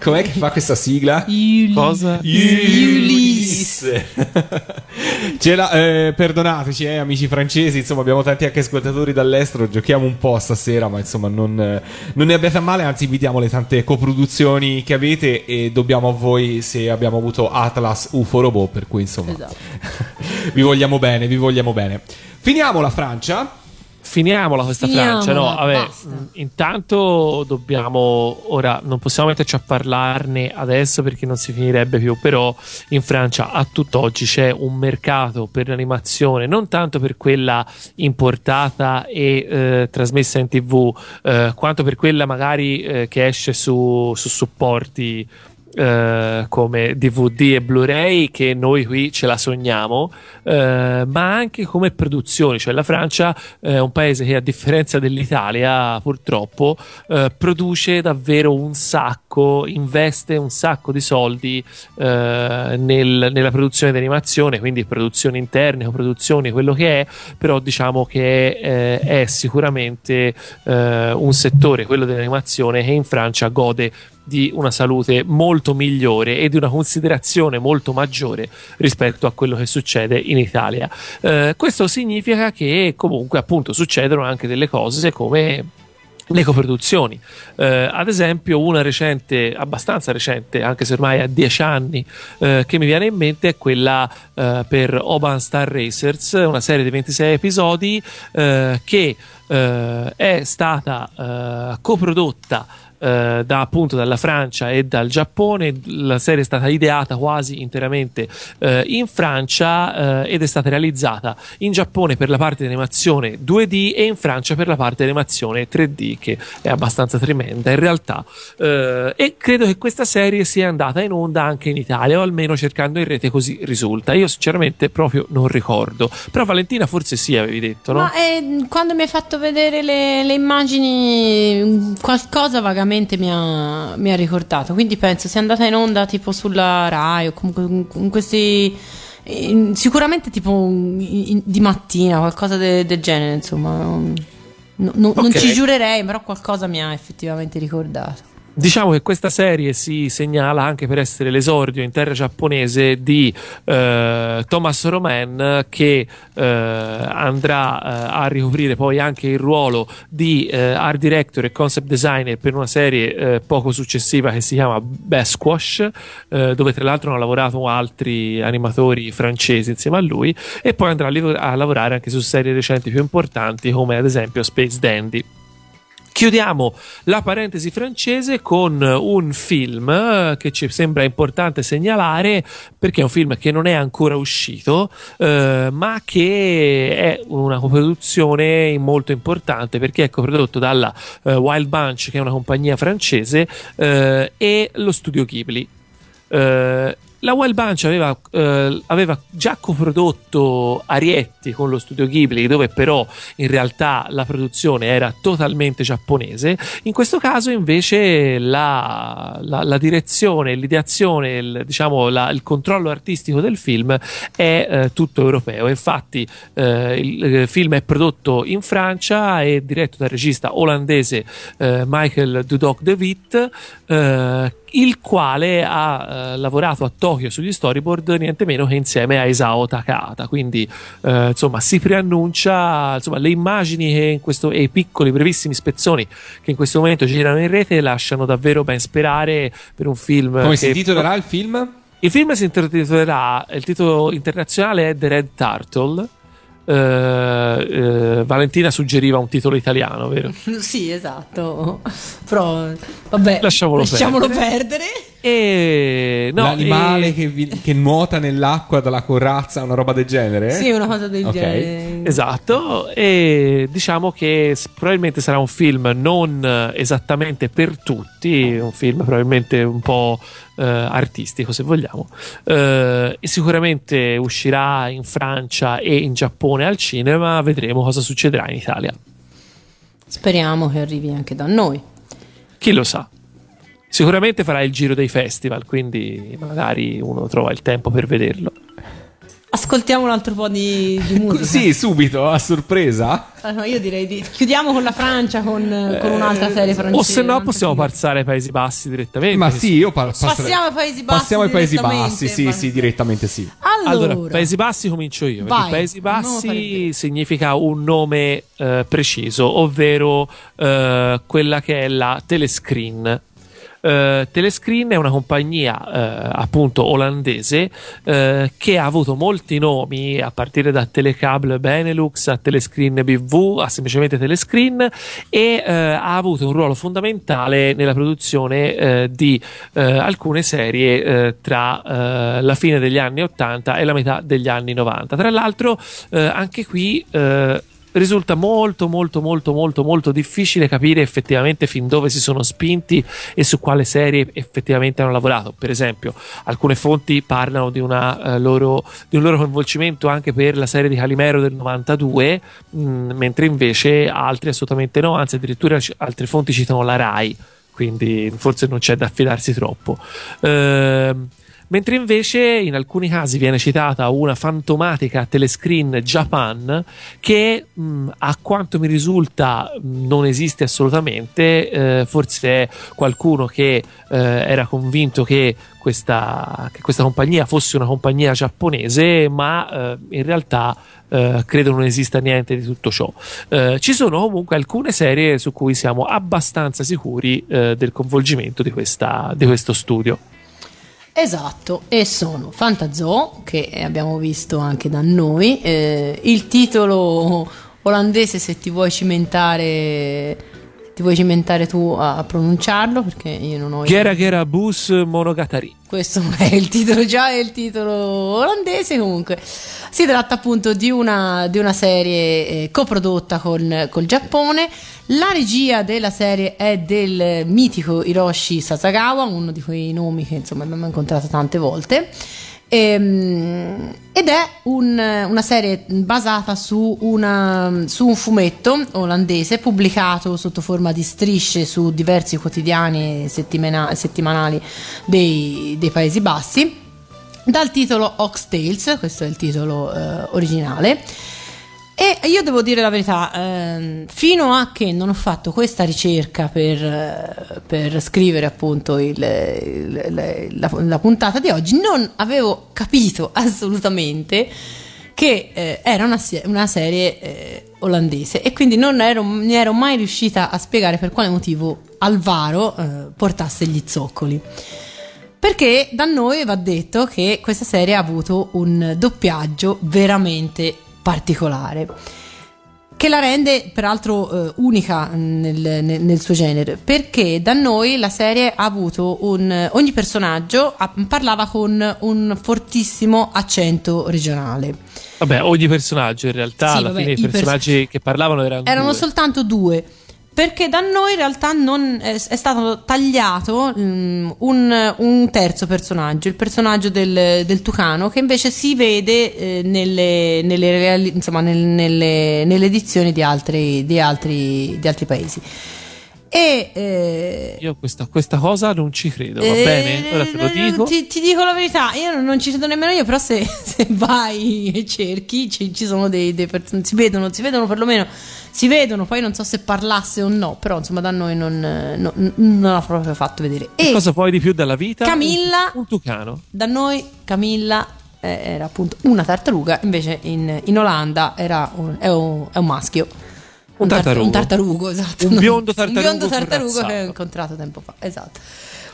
com'è che fa questa sigla? Cosa? Ulisse. [laughs] Ce la- eh, perdonateci, eh, amici francesi. Insomma, abbiamo tanti anche ascoltatori dall'estero. Giochiamo un po' stasera, ma insomma, non, eh, non ne abbiate a male. Anzi, invitiamo le tante coproduzioni che avete. E dobbiamo a voi se abbiamo avuto Atlas UFO Robot. Per cui, insomma, Esatto. [laughs] vi vogliamo bene, vi vogliamo bene. Finiamo la Francia. Finiamola questa Finiamola, Francia, no? Vabbè, mh, intanto dobbiamo ora non possiamo metterci a parlarne adesso perché non si finirebbe più, però in Francia a tutt'oggi c'è un mercato per l'animazione, non tanto per quella importata e eh, trasmessa in TV, eh, quanto per quella magari eh, che esce su, su supporti eh, come DVD e Blu-ray che noi qui ce la sogniamo, eh, ma anche come produzioni, cioè la Francia è un paese che a differenza dell'Italia purtroppo eh, produce davvero un sacco, investe un sacco di soldi eh, nel- nella produzione di animazione, quindi produzioni interne, produzioni, quello che è, però diciamo che eh, è sicuramente eh, un settore, quello dell'animazione, che in Francia gode di una salute molto migliore e di una considerazione molto maggiore rispetto a quello che succede in Italia. Eh, questo significa che comunque appunto succedono anche delle cose come le coproduzioni. Eh, ad esempio, una recente, abbastanza recente, anche se ormai ha 10 anni, eh, che mi viene in mente è quella eh, per Oban Star Racers, una serie di 26 episodi eh, che eh, è stata eh, coprodotta eh, da appunto dalla Francia e dal Giappone. La serie è stata ideata quasi interamente eh, in Francia eh, ed è stata realizzata in Giappone per la parte di animazione 2D e in Francia per la parte di animazione 3D, che è abbastanza tremenda in realtà. Eh, e credo che questa serie sia andata in onda anche in Italia, o almeno cercando in rete così risulta. Io sinceramente proprio non ricordo. Però Valentina forse sì, avevi detto, no? Ma eh, quando mi hai fatto vedere le, le immagini, mm, qualcosa vagamente mi ha, mi ha ricordato. Quindi penso sia andata in onda tipo sulla Rai o comunque in, questi. sicuramente tipo in- di mattina, qualcosa de- del genere, insomma. Non, non- non Ok. ci giurerei, però qualcosa mi ha effettivamente ricordato. Diciamo che questa serie si segnala anche per essere l'esordio in terra giapponese di eh, Thomas Roman che eh, andrà eh, a ricoprire poi anche il ruolo di eh, art director e concept designer per una serie eh, poco successiva che si chiama Basquash eh, dove tra l'altro hanno lavorato altri animatori francesi insieme a lui e poi andrà a lavorare anche su serie recenti più importanti come ad esempio Space Dandy. Chiudiamo la parentesi francese con un film eh, che ci sembra importante segnalare perché è un film che non è ancora uscito, eh, ma che è una coproduzione molto importante perché è coprodotto dalla eh, Wild Bunch, che è una compagnia francese, eh, e lo studio Ghibli. Eh, la Wild Bunch aveva, eh, aveva già coprodotto Arietti con lo studio Ghibli, dove però in realtà la produzione era totalmente giapponese. In questo caso, invece, la, la- la direzione, l'ideazione, il, diciamo, la- il controllo artistico del film è eh, tutto europeo. Infatti, eh, il, il film è prodotto in Francia e diretto dal regista olandese eh, Michael Dudok de Witt. Il quale ha eh, lavorato a Tokyo sugli storyboard niente meno che insieme a Isao Takahata quindi eh, insomma si preannuncia insomma le immagini che in questo, e i piccoli brevissimi spezzoni che in questo momento girano in rete lasciano davvero ben sperare per un film Come che si intitolerà il film? il film si intitolerà il titolo internazionale è The Red Turtle Eh, eh, Valentina suggeriva un titolo italiano vero? [laughs] Sì, esatto. Però, vabbè, Lasciamolo lasciamolo perdere. perdere. E no, L'animale e- che, vi- che nuota nell'acqua dalla corazza, una roba del genere? Sì, una cosa del Ok. genere. Esatto, e diciamo che probabilmente sarà un film non eh, esattamente per tutti, un film probabilmente un po' eh, artistico se vogliamo, Eh, e sicuramente uscirà in Francia e in Giappone al cinema, vedremo cosa succederà in Italia. Speriamo che arrivi anche da noi. Chi lo sa? Sicuramente farà il giro dei festival, quindi magari uno trova il tempo per vederlo. Ascoltiamo un altro po' di, di [laughs] musica. Sì, subito, a sorpresa. Ah, no, io direi di chiudiamo con la Francia, con, con un'altra serie francese. O se no possiamo passare ai Paesi Bassi direttamente. Ma sì, io par- passerei- Passiamo ai Paesi Bassi. Passiamo ai Paesi Bassi, sì, sì, direttamente sì. Allora, Allora, Paesi Bassi comincio io. Vai, Paesi Bassi significa un nome eh, preciso, ovvero eh, quella che è la Telescreen. Eh, Telescreen è una compagnia eh, appunto olandese eh, che ha avuto molti nomi a partire da Telecable Benelux a Telescreen BV a semplicemente Telescreen e eh, ha avuto un ruolo fondamentale nella produzione eh, di alcune serie tra la fine degli anni 80 e la metà degli anni 90. Tra l'altro anche qui risulta molto molto molto molto molto difficile capire effettivamente fin dove si sono spinti e su quale serie effettivamente hanno lavorato. Per esempio alcune fonti parlano di, una, eh, loro, di un loro coinvolgimento anche per la serie di Calimero del 92 mh, mentre invece altri assolutamente no anzi addirittura c- altre fonti citano la RAI quindi forse non c'è da affidarsi troppo. Ehm, Mentre invece in alcuni casi viene citata una fantomatica telescreen Japan che mh, a quanto mi risulta mh, non esiste assolutamente, eh, forse qualcuno che eh, era convinto che questa, che questa compagnia fosse una compagnia giapponese, ma eh, in realtà eh, credo non esista niente di tutto ciò. Eh, ci sono comunque alcune serie su cui siamo abbastanza sicuri eh, del coinvolgimento di, questa, di questo studio. Esatto, e sono Fantazoo, che abbiamo visto anche da noi, eh, il titolo olandese se ti vuoi cimentare, ti vuoi cimentare tu a, a pronunciarlo, perché io non ho... Gera Gera Bus Monogatari. Questo è il titolo già, è il titolo olandese comunque. Si tratta appunto di una, di una serie eh, coprodotta con col Giappone. La regia della serie è del mitico Hiroshi Sasagawa, uno di quei nomi che insomma abbiamo incontrato tante volte. Ehm, ed è un- una serie basata su, una- su un fumetto olandese pubblicato sotto forma di strisce su diversi quotidiani settimana- settimanali dei, dei Paesi Bassi dal titolo Ox Tales, questo è il titolo eh, originale. E io devo dire la verità, ehm, fino a che non ho fatto questa ricerca per, eh, per scrivere appunto il- il- la, la puntata di oggi, non avevo capito [laughs] assolutamente che eh, era una, una serie eh, olandese e quindi non ero, mi ero mai riuscita a spiegare per quale motivo Alvaro eh, portasse gli zoccoli. Perché da noi va detto che questa serie ha avuto un doppiaggio veramente particolare che la rende peraltro eh, unica nel, nel- nel suo genere. Perché da noi la serie ha avuto un ogni personaggio ha- parlava con un fortissimo accento regionale. Vabbè, ogni personaggio in realtà, Sì, alla vabbè, fine i i pers- personaggi che parlavano erano, erano due. soltanto due perché da noi in realtà non è, è stato tagliato mm, un, un terzo personaggio, il personaggio del, del Tucano, che invece si vede eh, nelle, nelle, insomma, nel- nelle- nelle edizioni di altri, di altri, di altri paesi. E eh, Io questa, questa cosa non ci credo, va eh, bene? Ora te lo dico. Ti, ti dico la verità, io non, non ci credo nemmeno io, però se, [laughs] se vai e cerchi ci, ci sono dei, dei person- si vedono, si vedono perlomeno, si vedono, poi non so se parlasse o no, però insomma da noi non, eh, no- non l'ha proprio fatto vedere. Che E cosa vuoi di più dalla vita? Camilla- Un, un tucano. da noi Camilla eh, era appunto una tartaruga, invece in, in Olanda era un, è, un, è un maschio. Un tar- tartarugo. un tartarugo, esatto. Un biondo Un biondo tartarugo tartarugo che ho incontrato tempo fa, esatto.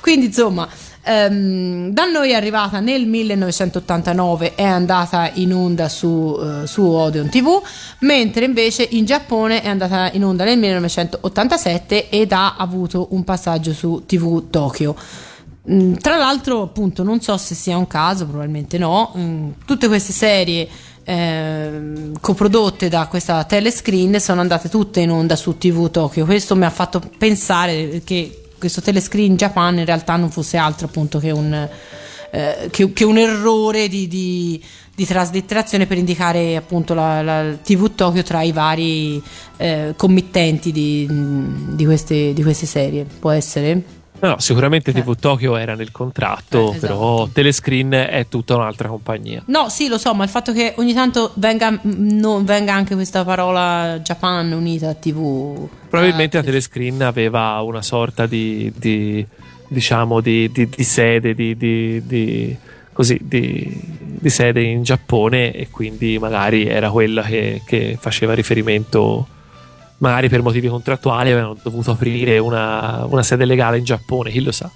Quindi insomma, ehm, da noi è arrivata nel 1989, è andata in onda su, eh, su Odeon TV, mentre invece in Giappone è andata in onda nel 1987 ed ha avuto un passaggio su TV Tokyo. Mm, Tra l'altro, appunto, non so se sia un caso, probabilmente no. mm, Tutte queste serie ehm, coprodotte da questa telescreen sono andate tutte in onda su TV Tokyo. Questo mi ha fatto pensare che questo telescreen Japan in realtà non fosse altro appunto che un, eh, che, che un errore di, di- di traslitterazione per indicare appunto la, la TV Tokyo tra i vari eh, committenti di, di queste, di queste serie. Può essere? No, no, sicuramente Eh. TV Tokyo era nel contratto, Eh, esatto. però Telescreen è tutta un'altra compagnia. No, sì, lo so, ma il fatto che ogni tanto venga, non venga anche questa parola Japan unita a TV. Probabilmente eh, la Telescreen aveva una sorta di, di- diciamo di, di- di sede di, così di, di sede in Giappone e quindi magari era quella che, che faceva riferimento magari per motivi contrattuali avevano dovuto aprire una, una sede legale in Giappone chi lo sa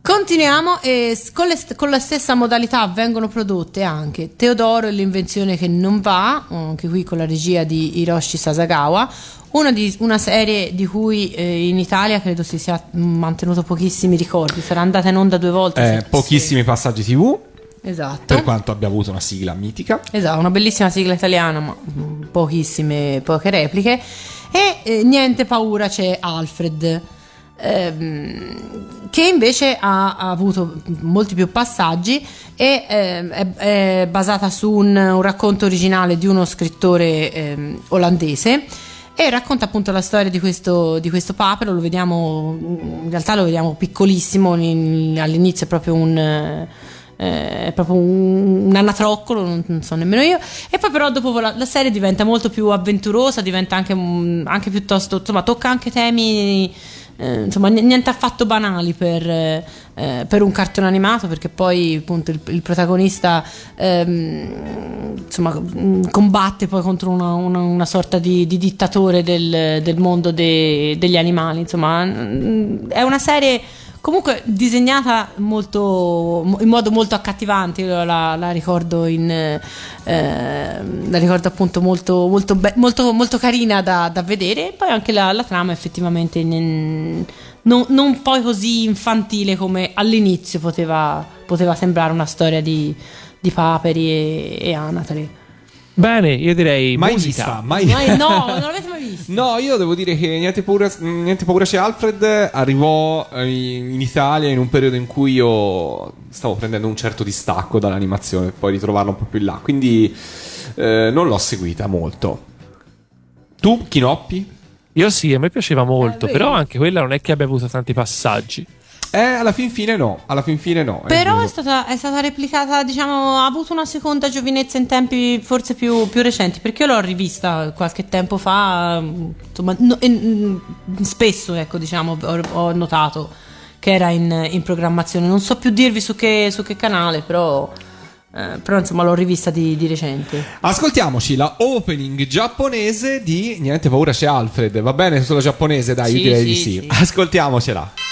Continuiamo e con, le st- con la stessa modalità vengono prodotte anche Teodoro e l'invenzione che non va, anche qui con la regia di Hiroshi Sasagawa, una, di- una serie di cui eh, in Italia credo si sia mantenuto pochissimi ricordi, sarà andata in onda due volte. Eh, pochissimi passaggi TV. Esatto. per quanto abbia avuto una sigla mitica. Esatto, una bellissima sigla italiana, ma pochissime, poche repliche. E eh, niente paura c'è Alfred, ehm, che invece ha, ha avuto molti più passaggi e ehm, è, è basata su un, un racconto originale di uno scrittore ehm, olandese. E racconta appunto la storia di questo, di questo papero, lo vediamo, in realtà lo vediamo piccolissimo, in- all'inizio è proprio un, eh, è proprio un, un anatroccolo, non, non so nemmeno io. E poi però dopo la, la serie diventa molto più avventurosa, diventa anche, mm, anche piuttosto, insomma, tocca anche temi, eh, insomma, niente affatto banali per, eh, per un cartone animato, perché poi appunto il, il protagonista ehm, insomma, mm, combatte poi contro una, una- una sorta di, di dittatore del, del mondo de- degli animali. Insomma, mm, è una serie comunque disegnata molto in modo molto accattivante io la, la ricordo in eh, la ricordo appunto molto molto, be- molto, molto carina da, da vedere. E poi anche la, la trama effettivamente n- non, non poi così infantile come all'inizio poteva, poteva sembrare una storia di, di paperi e, e anatre bene io direi Mai musica. vista, mai Ma no non l'avete mai visto [laughs] No, io devo dire che Niente paura, Niente paura c'è Alfred arrivò eh, in Italia in un periodo in cui io stavo prendendo un certo distacco dall'animazione poi ritrovarlo un po' più in là, quindi eh, non l'ho seguita molto. Tu, Chinoppi? io sì a me piaceva molto Eh, però anche quella non è che abbia avuto tanti passaggi Eh, alla fin fine no, alla fin fine no. Però vero. è stata, è stata replicata, diciamo, ha avuto una seconda giovinezza in tempi forse più, più recenti, perché io l'ho rivista qualche tempo fa, mm, insomma, no- e, mm, spesso, ecco, diciamo, ho, ho notato che era in, in programmazione. Non so più dirvi su che, su che canale, però, eh, però insomma l'ho rivista di, di recente. Ascoltiamoci la opening giapponese di Niente paura c'è Alfred. Va bene sulla giapponese? Dai, io Sì, direi di sì, sì. sì. Ascoltiamocela.「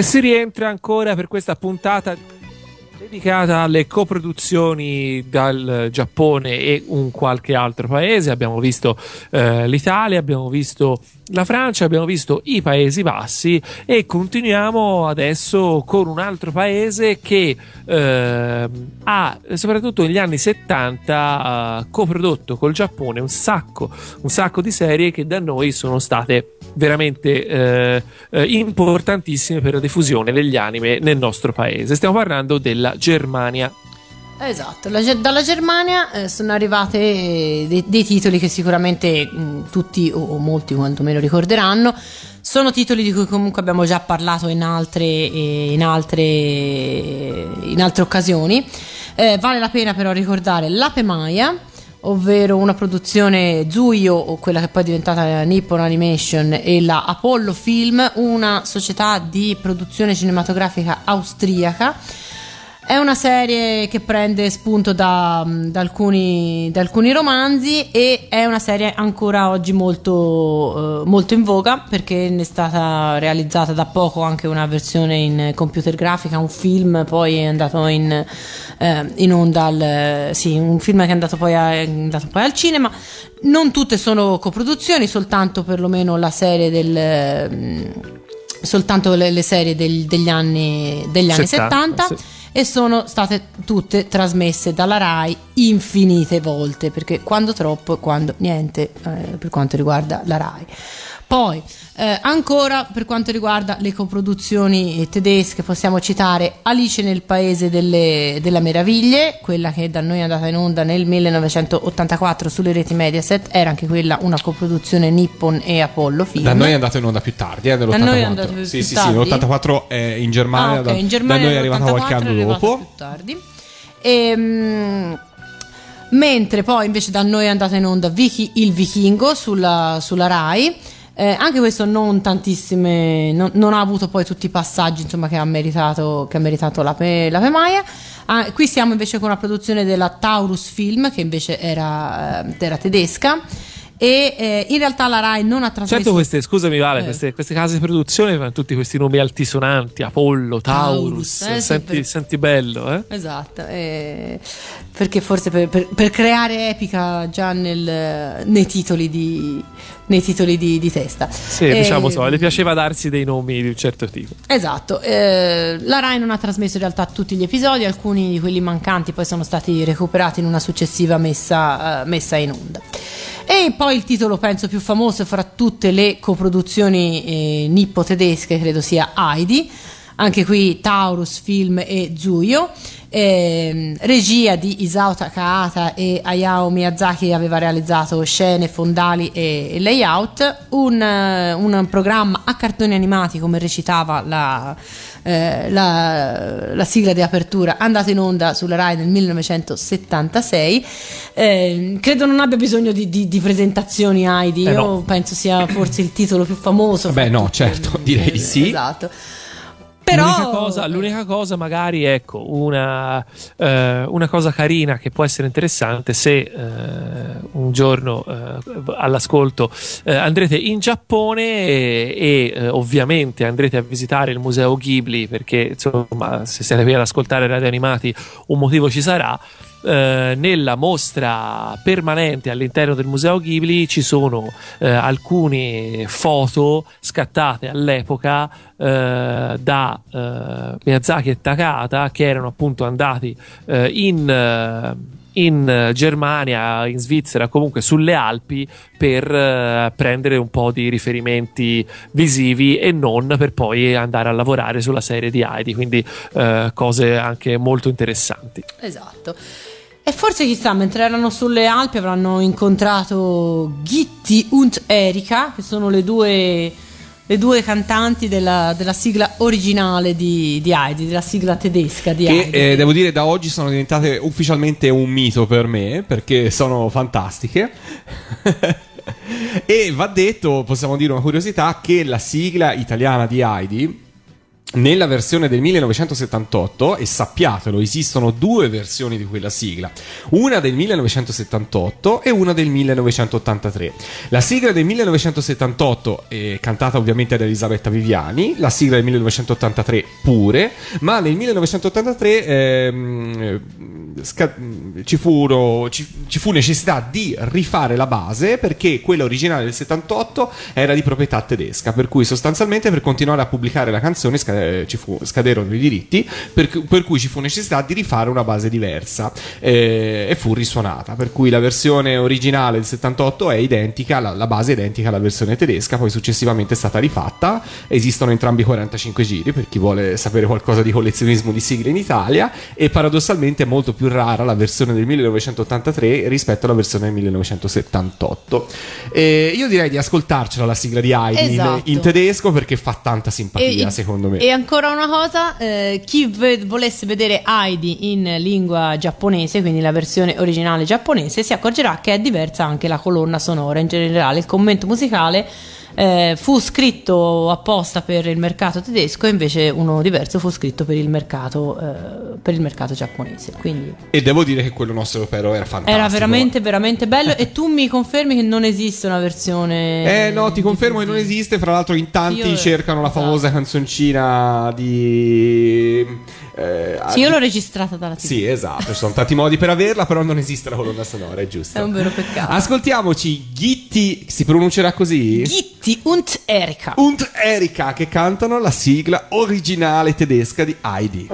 E si rientra ancora per questa puntata dedicata alle coproduzioni dal Giappone e un qualche altro paese. Abbiamo visto eh, l'Italia, abbiamo visto la Francia, abbiamo visto i Paesi Bassi e continuiamo adesso con un altro paese che eh, ha, soprattutto negli anni 70, eh, coprodotto col Giappone un sacco, un sacco di serie che da noi sono state veramente eh, eh, importantissime per la diffusione degli anime nel nostro paese. Stiamo parlando della Germania. Esatto, la dalla Germania eh, sono arrivate eh, dei, dei titoli che sicuramente mh, tutti o, o molti quantomeno ricorderanno. Sono titoli di cui comunque abbiamo già parlato in altre, eh, in altre, in altre occasioni. Eh, vale la pena però ricordare l'Ape Maya, ovvero una produzione Zuio, o quella che poi è diventata Nippon Animation, e la Apollo Film, una società di produzione cinematografica austriaca. È una serie che prende spunto da, da alcuni, da alcuni romanzi e è una serie ancora oggi molto, eh, molto in voga perché ne è stata realizzata da poco anche una versione in computer grafica, un film poi è andato in, eh, in onda, al, sì, un film che è andato poi, a- è andato poi al cinema. Non tutte sono coproduzioni, soltanto perlomeno la serie del... mm, soltanto le, le serie del- degli anni, degli anni 70, 70 sì. E sono state tutte trasmesse dalla RAI infinite volte perché quando troppo e quando niente eh, per quanto riguarda la RAI. Poi eh, ancora per quanto riguarda le coproduzioni tedesche possiamo citare Alice nel paese delle, delle meraviglie, quella che da noi è andata in onda nel 1984 sulle reti Mediaset, era anche quella una coproduzione Nippon e Apollo Film. Da noi è andato in onda più tardi, eh, Da noi è nell'84. più Sì, sì, tardi? sì, nell'84 è in Germania, Ah, ok, da, in Germania da noi è arrivato qualche nell'84 anno arrivata dopo. più tardi. Ehm, mentre poi invece da noi è andata in onda Vichi- il Vichingo sulla, sulla Rai. Eh, anche questo non tantissime, non, non ha avuto poi tutti i passaggi insomma, che ha meritato, che ha meritato la, Pe- la Pemaia. Ah, qui siamo invece con una produzione della Taurus Film che invece era, eh, era tedesca e eh, in realtà la Rai non ha trasmesso Certo, queste, scusami, Vale, Eh. queste, queste case di produzione avevano tutti questi nomi altisonanti: Apollo, Taurus. Taurus, eh, senti, per- senti bello, eh? Esatto, eh, perché forse per, per- per creare epica già nel- nei titoli di, nei titoli di, di testa. Sì, diciamo so, le piaceva darsi dei nomi di un certo tipo. Esatto, eh, la Rai non ha trasmesso in realtà tutti gli episodi, alcuni di quelli mancanti poi sono stati recuperati in una successiva messa, messa in onda. E poi il titolo penso più famoso fra tutte le coproduzioni eh, nippo-tedesche credo sia Heidi, anche qui Taurus Film e Zuyo. Ehm, regia di Isao Takahata e Hayao Miyazaki aveva realizzato scene, fondali e, e layout, un, eh, un programma a cartoni animati come recitava la, eh, la, la sigla di apertura andato in onda sulla Rai nel 1976 Eh, credo non abbia bisogno di, di- di presentazioni Heidi Eh, io no. penso sia forse il titolo più famoso Beh, no, certo, direi di sì. esatto però L'unica, cosa, l'unica cosa, magari, ecco, una, eh, una cosa carina che può essere interessante se eh, un giorno eh, all'ascolto eh, andrete in Giappone e, e, eh, ovviamente andrete a visitare il museo Ghibli perché insomma se siete qui ad ascoltare radio animati un motivo ci sarà. Eh, nella mostra permanente all'interno del museo Ghibli ci sono eh, alcune foto scattate all'epoca eh, da eh, Miyazaki e Takahata che erano appunto andati eh, in, in Germania, in Svizzera, comunque sulle Alpi per eh, prendere un po' di riferimenti visivi e non per poi andare a lavorare sulla serie di Heidi, quindi eh, cose anche molto interessanti. Esatto. E forse chissà, mentre erano sulle Alpi avranno incontrato Gitti und Erika, che sono le due, le due cantanti della, della sigla originale di, di Heidi, della sigla tedesca di Che Heidi. eh, devo dire da oggi sono diventate ufficialmente un mito per me perché sono fantastiche. [laughs] e va detto, possiamo dire una curiosità, che la sigla italiana di Heidi nella versione del 1978, e sappiatelo, esistono due versioni di quella sigla, una del 1978 e una del 1983. La sigla del 1978 è cantata ovviamente da Elisabetta Viviani, la sigla del 1983 pure, ma nel 1983 ehm, ci, furono- ci- ci fu necessità di rifare la base perché quella originale del 78 era di proprietà tedesca, per cui sostanzialmente per continuare a pubblicare la canzone sca- eh, ci fu- scaderono i diritti, per, per cui ci fu necessità di rifare una base diversa eh, e fu risuonata, per cui la versione originale del 78 è identica, la, la base è identica alla versione tedesca, poi successivamente è stata rifatta, esistono entrambi i 45 giri per chi vuole sapere qualcosa di collezionismo di sigle in Italia e paradossalmente è molto più rara la versione del 1983 rispetto alla versione del 1978. E io direi di ascoltarcela la sigla di Heidi in- Esatto. in, tedesco perché fa tanta simpatia E- secondo me. E ancora una cosa, eh, chi ve- volesse vedere Heidi in lingua giapponese, quindi la versione originale giapponese, si accorgerà che è diversa anche la colonna sonora in generale. Il commento musicale eh, fu scritto apposta per il mercato tedesco, e invece uno diverso fu scritto per il mercato, eh, per il mercato giapponese. Quindi E devo dire che quello nostro europeo era fantastico. era veramente, veramente bello. e tu mi confermi che non esiste una versione. Eh no, ti confermo che non esiste. Fra l'altro, in tanti Io- cercano la esatto. famosa canzoncina di. Eh, Sì, io di- l'ho registrata dalla TV. Sì, esatto, ci sono tanti modi per averla, però non esiste la colonna sonora, è giusto. È un vero peccato. Ascoltiamoci Gitti, si pronuncerà così? Gitti und Erika. und Erika che cantano la sigla originale tedesca di. Heidi,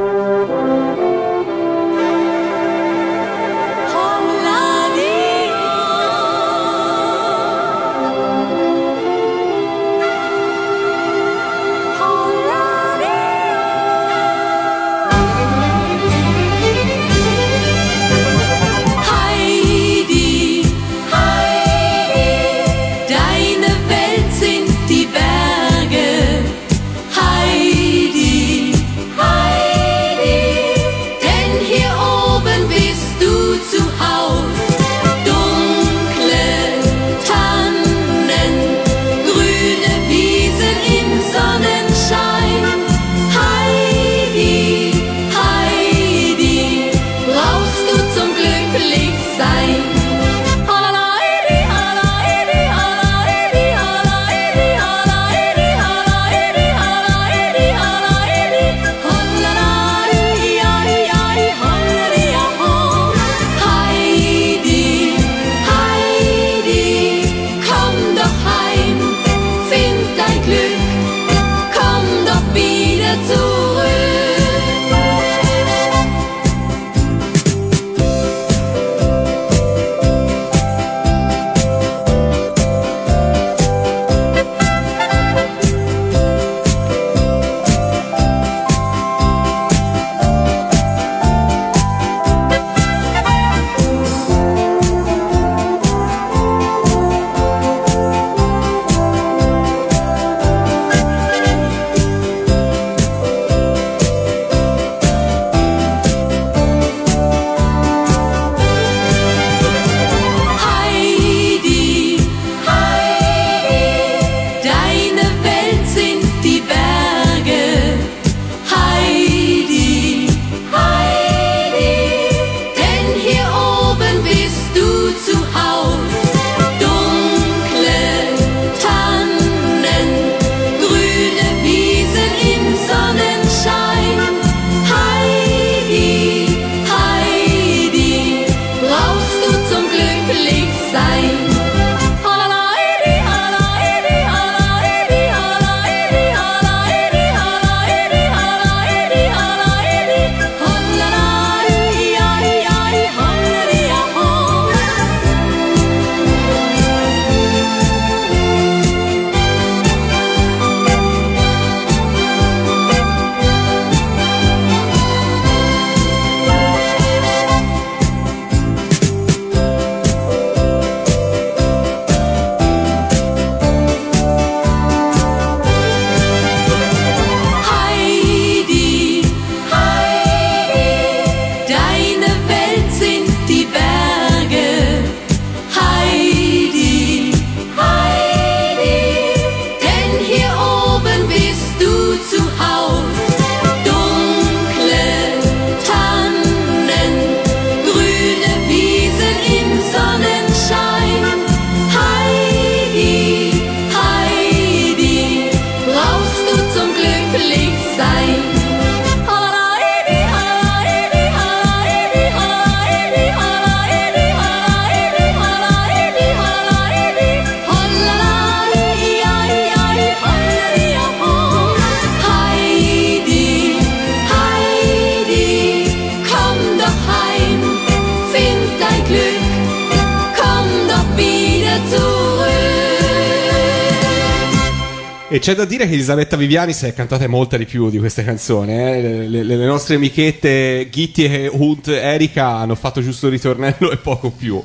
c'è da dire che Elisabetta Viviani si è cantate molte di più di queste canzoni. eh. Le, le- le nostre amichette Gitti e Hunt Erika hanno fatto giusto il ritornello e poco più.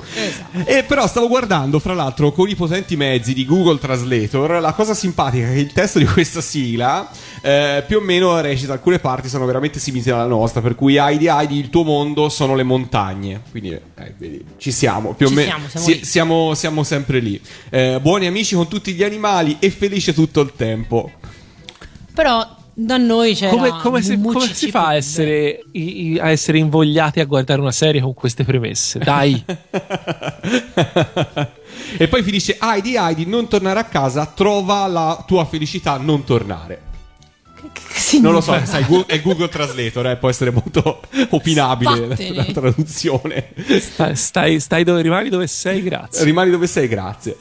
E però stavo guardando, fra l'altro, con i potenti mezzi di Google Translator, la cosa simpatica è che il testo di questa sigla eh, più o meno recita alcune parti sono veramente simili alla nostra, per cui Heidi Heidi, il tuo mondo sono le montagne. Quindi eh, vedi, ci siamo, più Ci o meno siamo, siamo si- siamo, siamo sempre lì. Eh, buoni amici con tutti gli animali e felice tutto il tempo. Però da noi c'era Come, come si, come si fa a essere, i- i- a essere invogliati a guardare una serie con queste premesse? Dai, [laughs] e poi finisce Heidi Heidi non tornare a casa trova la tua felicità non tornare non lo so sai, è Google Translator eh, può essere molto [laughs] opinabile la, Vattene. la traduzione stai, stai, stai dove rimani dove sei, grazie. rimani dove sei grazie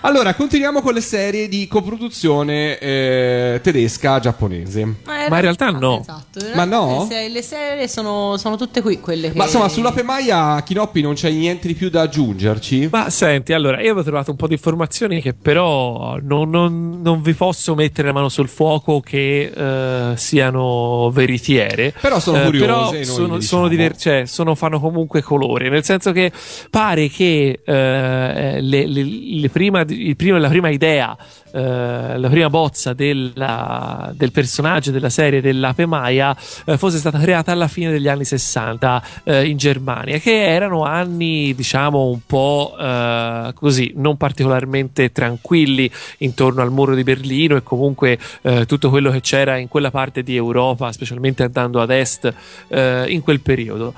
allora continuiamo con le serie di coproduzione eh, tedesca giapponese Ma Ma in realtà no. Esatto. Ma no? Le serie, le serie sono, sono tutte qui quelle che... ma insomma sulla Pemaia Kinoppi non c'è niente di più da aggiungerci Ma senti, allora, io avevo trovato un po' di informazioni che però non, non- non vi posso mettere la mano sul fuoco che eh, siano veritiere. Però sono Eh, curiose però noi sono, diciamo. diver- cioè, sono- fanno comunque colore, nel senso che pare che eh, le- le- le prima, il primo- la prima idea, eh, la prima bozza della- del personaggio della serie dell'Ape Maia eh, fosse stata creata alla fine degli anni 60 eh, in Germania, che erano anni, diciamo, un po' eh, così, non particolarmente tranquilli intorno al muro di Berlino e comunque eh, tutto quello che c'era in quella parte di Europa, specialmente andando ad est in quel periodo.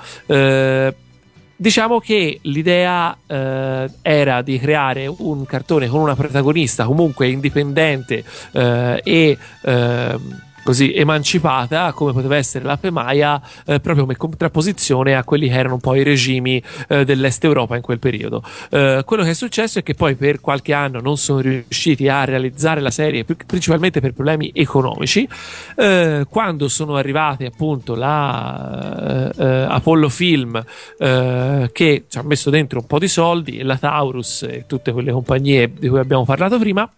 Diciamo che l'idea eh, era di creare un cartone con una protagonista comunque indipendente eh, e ehm, così emancipata come poteva essere la Pemaia eh, proprio come contrapposizione a quelli che erano un po' i regimi eh, dell'est Europa in quel periodo. Eh, quello che è successo è che poi per qualche anno non sono riusciti a realizzare la serie pri- principalmente per problemi economici eh, quando sono arrivate appunto la eh, eh, Apollo Film che ci ha messo dentro un po' di soldi e la Taurus e tutte quelle compagnie di cui abbiamo parlato prima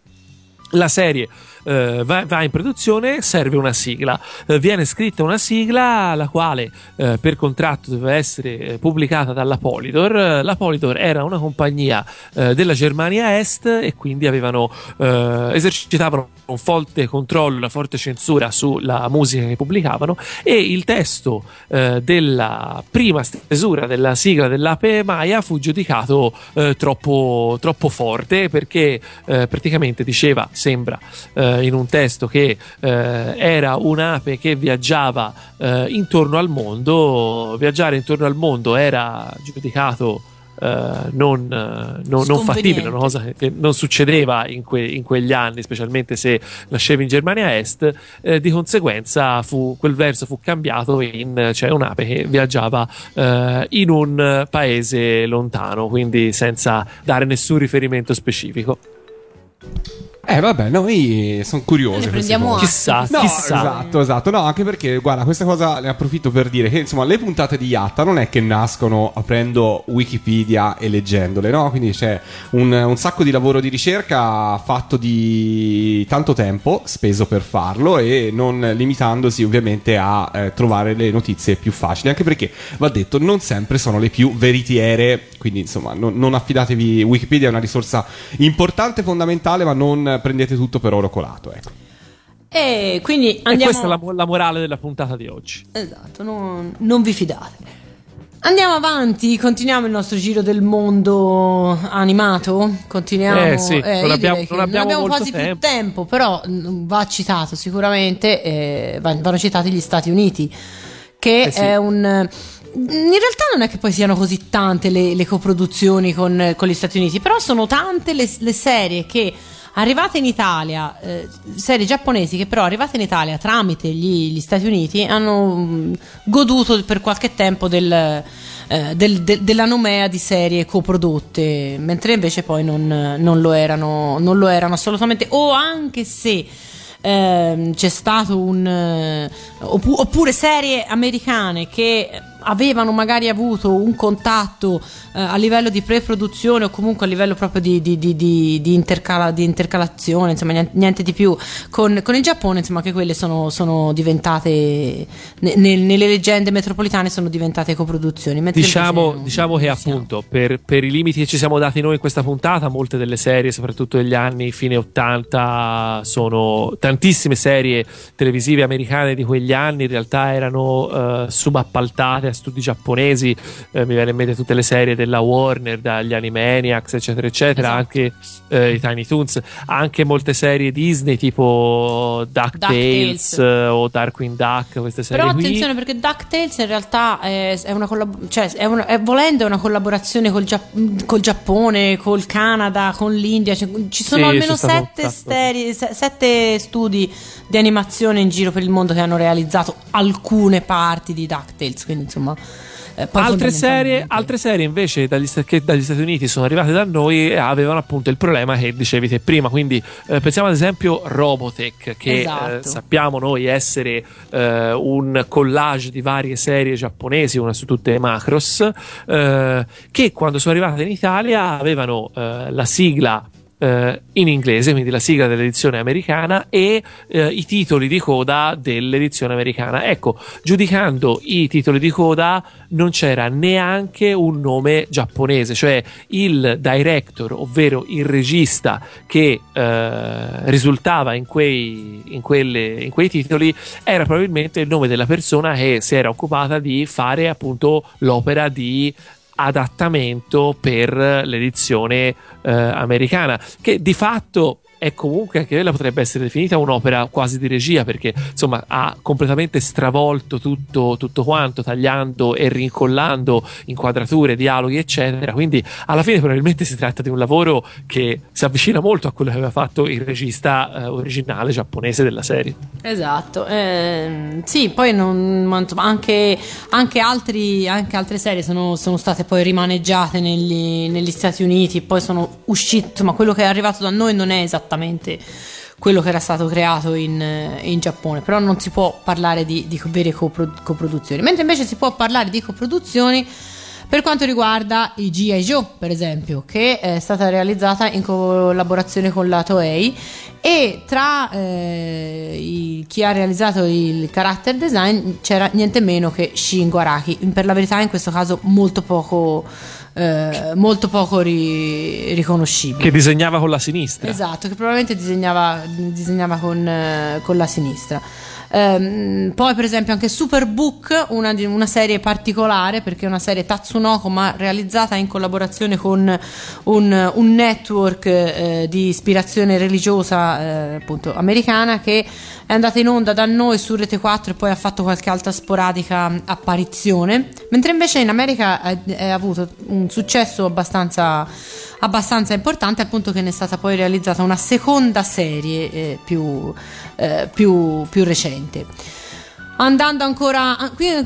la serie eh, va, va in produzione, serve una sigla. Eh, viene scritta una sigla la quale eh, per contratto doveva essere eh, pubblicata dalla Polydor. Eh, La Polydor era una compagnia eh, della Germania Est e quindi avevano, esercitavano un forte controllo, una forte censura sulla musica che pubblicavano e il testo della prima stesura della sigla dell'Ape Maia fu giudicato troppo, troppo forte perché praticamente diceva, sembra, eh, in un testo che eh, era un'ape che viaggiava eh, intorno al mondo, viaggiare intorno al mondo era giudicato eh, non, eh, non- non fattibile, una cosa che, che non succedeva in, que- in quegli anni, specialmente se nascevi in Germania Est. eh, di conseguenza fu- quel verso fu cambiato in cioè un'ape che viaggiava eh, in un paese lontano, quindi senza dare nessun riferimento specifico. Eh vabbè, noi sono queste prendiamo. Chissà, No, chissà. esatto, esatto. No, anche perché, guarda, questa cosa ne approfitto per dire che, insomma, le puntate di Yatta non è che nascono aprendo Wikipedia e leggendole, no? Quindi c'è un, un sacco di lavoro di ricerca fatto di tanto tempo speso per farlo e non limitandosi ovviamente a eh, trovare le notizie più facili, anche perché, va detto, non sempre sono le più veritiere, quindi, insomma, non, non affidatevi, Wikipedia è una risorsa importante, fondamentale, ma non prendete tutto per oro colato, ecco. E quindi E andiamo... questa è la, la morale della puntata di oggi. Esatto, non, non vi fidate. Andiamo avanti, continuiamo il nostro giro del mondo animato. Continuiamo. Eh sì, non io abbiamo- direi che non abbiamo molto quasi più tempo. tempo, però mm, va citato sicuramente. eh, va- vanno citati gli Stati Uniti, che Eh sì. è un. In realtà non è che poi siano così tante le, le coproduzioni con, con gli Stati Uniti, però sono tante le, le serie che arrivate in Italia, eh, serie giapponesi che però arrivate in Italia tramite gli, gli Stati Uniti hanno mm, goduto per qualche tempo del, eh, del- del- della nomea di serie coprodotte, mentre invece poi non, non lo erano, non lo erano assolutamente, o anche se ehm, c'è stato un eh, oppu- oppure serie americane che avevano magari avuto un contatto eh, a livello di pre-produzione o comunque a livello proprio di, di, di, di, intercala- di intercalazione, insomma niente, niente di più con, con il Giappone, insomma che quelle sono, sono diventate, ne- ne- nelle leggende metropolitane sono diventate coproduzioni. Diciamo, invece non- diciamo che appunto per, per i limiti che ci siamo dati noi in questa puntata, molte delle serie, soprattutto degli anni fine 80, sono tantissime serie televisive americane di quegli anni in realtà erano eh, subappaltate a studi giapponesi. Eh, mi viene in mente tutte le serie della Warner, dagli Animaniacs, eccetera, eccetera, Esatto. anche eh, i Tiny Toons, anche molte serie Disney tipo DuckTales DuckTales. eh, o Darkwing Duck, queste serie Però qui. attenzione perché DuckTales in realtà è, è una collab- cioè è una- è- volendo è una collaborazione col, Giap- col Giappone, col Canada, con l'India. cioè, ci sono Sì, almeno sette, se- sette studi di animazione in giro per il mondo che hanno realizzato alcune parti di DuckTales. Quindi insomma. eh, Altre serie, altre serie invece dagli, che dagli Stati Uniti sono arrivate da noi e avevano appunto il problema che dicevi te prima. Quindi eh, pensiamo ad esempio Robotech, che Esatto. eh, sappiamo noi essere eh, un collage di varie serie giapponesi, una su tutte Macros, eh, che quando sono arrivate in Italia avevano eh, la sigla eh, in inglese, quindi la sigla dell'edizione americana e eh, i titoli di coda dell'edizione americana. Ecco, giudicando i titoli di coda non c'era neanche un nome giapponese, cioè il director, ovvero il regista che eh, risultava in quei, in, quelle- in quei titoli era probabilmente il nome della persona che si era occupata di fare appunto l'opera di adattamento per l'edizione eh, americana che di fatto è comunque anche quella potrebbe essere definita un'opera quasi di regia perché insomma ha completamente stravolto tutto, tutto quanto tagliando e rincollando inquadrature, dialoghi eccetera. Quindi alla fine probabilmente si tratta di un lavoro che si avvicina molto a quello che aveva fatto il regista eh, originale giapponese della serie. Esatto, ehm, sì, poi non, ma insomma, anche, anche, altri, anche altre serie sono, sono state poi rimaneggiate negli, negli Stati Uniti poi sono uscite, insomma quello che è arrivato da noi non è esattamente quello che era stato creato in, in Giappone, però non si può parlare di, di vere copro- coproduzioni, mentre invece si può parlare di coproduzioni per quanto riguarda i G.I. Joe, per esempio, che è stata realizzata in collaborazione con la Toei e tra eh, i- chi ha realizzato il character design c'era niente meno che Shingo Araki, per la verità in questo caso molto poco, eh, molto poco ri- riconoscibile. che disegnava con la sinistra Esatto, che probabilmente disegnava, disegnava con, eh, con la sinistra. Ehm, poi, per esempio, anche Superbook, una, una serie particolare perché è una serie Tatsunoko, ma realizzata in collaborazione con un, un network eh, di ispirazione religiosa, eh, appunto americana, che è andata in onda da noi su Rete 4 e poi ha fatto qualche altra sporadica apparizione, mentre invece in America ha ha avuto un successo abbastanza abbastanza importante appunto che ne è stata poi realizzata una seconda serie eh, più, eh, più, più recente. Andando ancora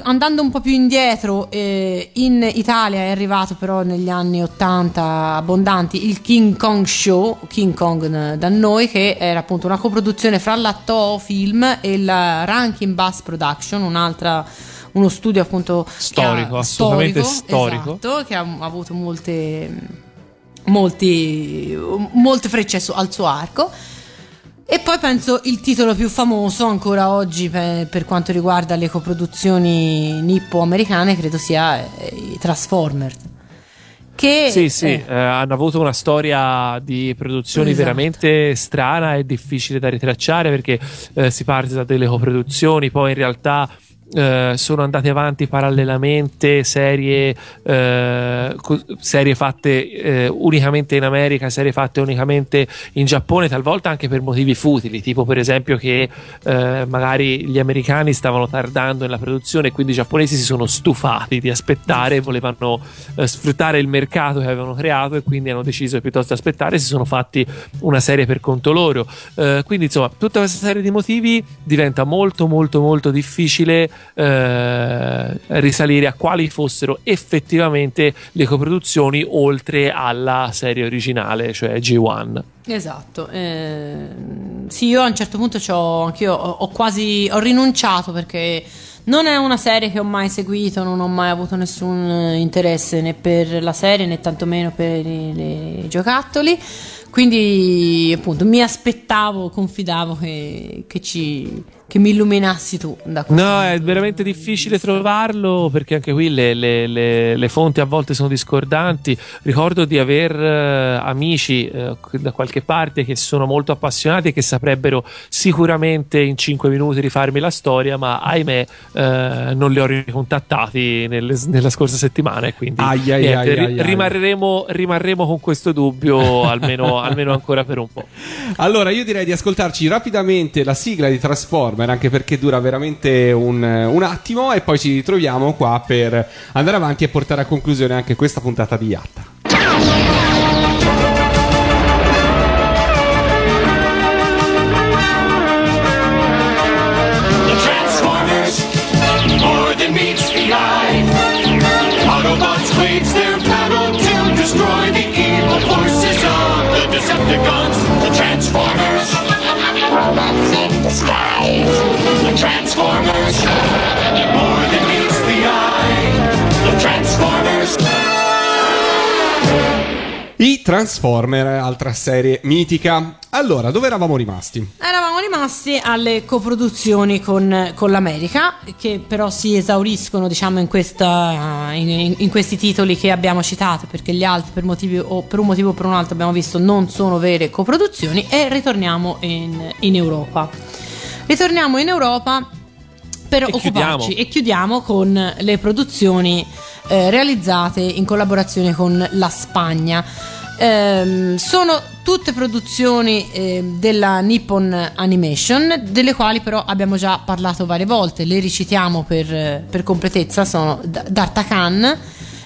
andando un po' più indietro, eh, in Italia è arrivato però negli anni 80 abbondanti il King Kong Show, King Kong eh, da noi, che era appunto una coproduzione fra la Toho Film e la Rankin Bass Production, un'altra uno studio appunto Storico, ha- assolutamente storico. esatto, che ha avuto molte molti, molte frecce al suo arco. E poi penso il titolo più famoso ancora oggi per, per quanto riguarda le coproduzioni nippo-americane credo sia eh, i Transformers. Che, Sì, sì, eh, eh, hanno avuto una storia di produzioni Esatto. veramente strana e difficile da ritracciare perché eh, si parte da delle coproduzioni, poi in realtà eh, sono andate avanti parallelamente serie, eh, serie fatte eh, unicamente in America, serie fatte unicamente in Giappone, talvolta anche per motivi futili, tipo per esempio che eh, magari gli americani stavano tardando nella produzione e quindi i giapponesi si sono stufati di aspettare, volevano eh, sfruttare il mercato che avevano creato e quindi hanno deciso piuttosto di aspettare si sono fatti una serie per conto loro. Quindi insomma, tutta questa serie di motivi diventa molto molto molto difficile eh, risalire a quali fossero effettivamente le coproduzioni oltre alla serie originale, cioè G1. Esatto, eh, sì, io a un certo punto c'ho, anch'io ho, ho quasi ho rinunciato perché Non è una serie che ho mai seguito, non ho mai avuto nessun eh, interesse né per la serie né tantomeno per i, i giocattoli. Quindi, appunto, mi aspettavo, confidavo che, che ci, che mi illuminassi tu. No, è veramente difficile trovarlo perché anche qui le, le- le- le fonti a volte sono discordanti. Ricordo di aver eh, amici eh, da qualche parte che sono molto appassionati e che saprebbero sicuramente in 5 minuti rifarmi la storia, ma ahimè eh, non li ho ricontattati nelle- nella scorsa settimana e quindi Ai, ai, niente, ai, ri- rimarremo, rimarremo con questo dubbio [laughs] almeno, almeno ancora per un po'. Allora, io direi di ascoltarci rapidamente la sigla di Transformer, anche perché dura veramente un, un attimo, e poi ci ritroviamo qua per andare avanti e portare a conclusione anche questa puntata di Yatta. Destroy the evil forces of the Decepticons. The Transformers, robots in disguise. The Transformers, Transformer, altra serie mitica. Allora, dove eravamo rimasti? Eravamo rimasti alle coproduzioni con, con l'America, che però si esauriscono, diciamo, in, questa, in, in- questi titoli che abbiamo citato, perché gli altri, per, motivi, o per un motivo o per un altro, abbiamo visto, non sono vere coproduzioni, e ritorniamo in, in Europa. Ritorniamo in Europa per E occuparci chiudiamo. e chiudiamo con le produzioni eh, realizzate in collaborazione con la Spagna. Ehm, sono tutte produzioni eh, della Nippon Animation, delle quali però abbiamo già parlato varie volte, le ricitiamo per, per completezza, sono D'Artacan,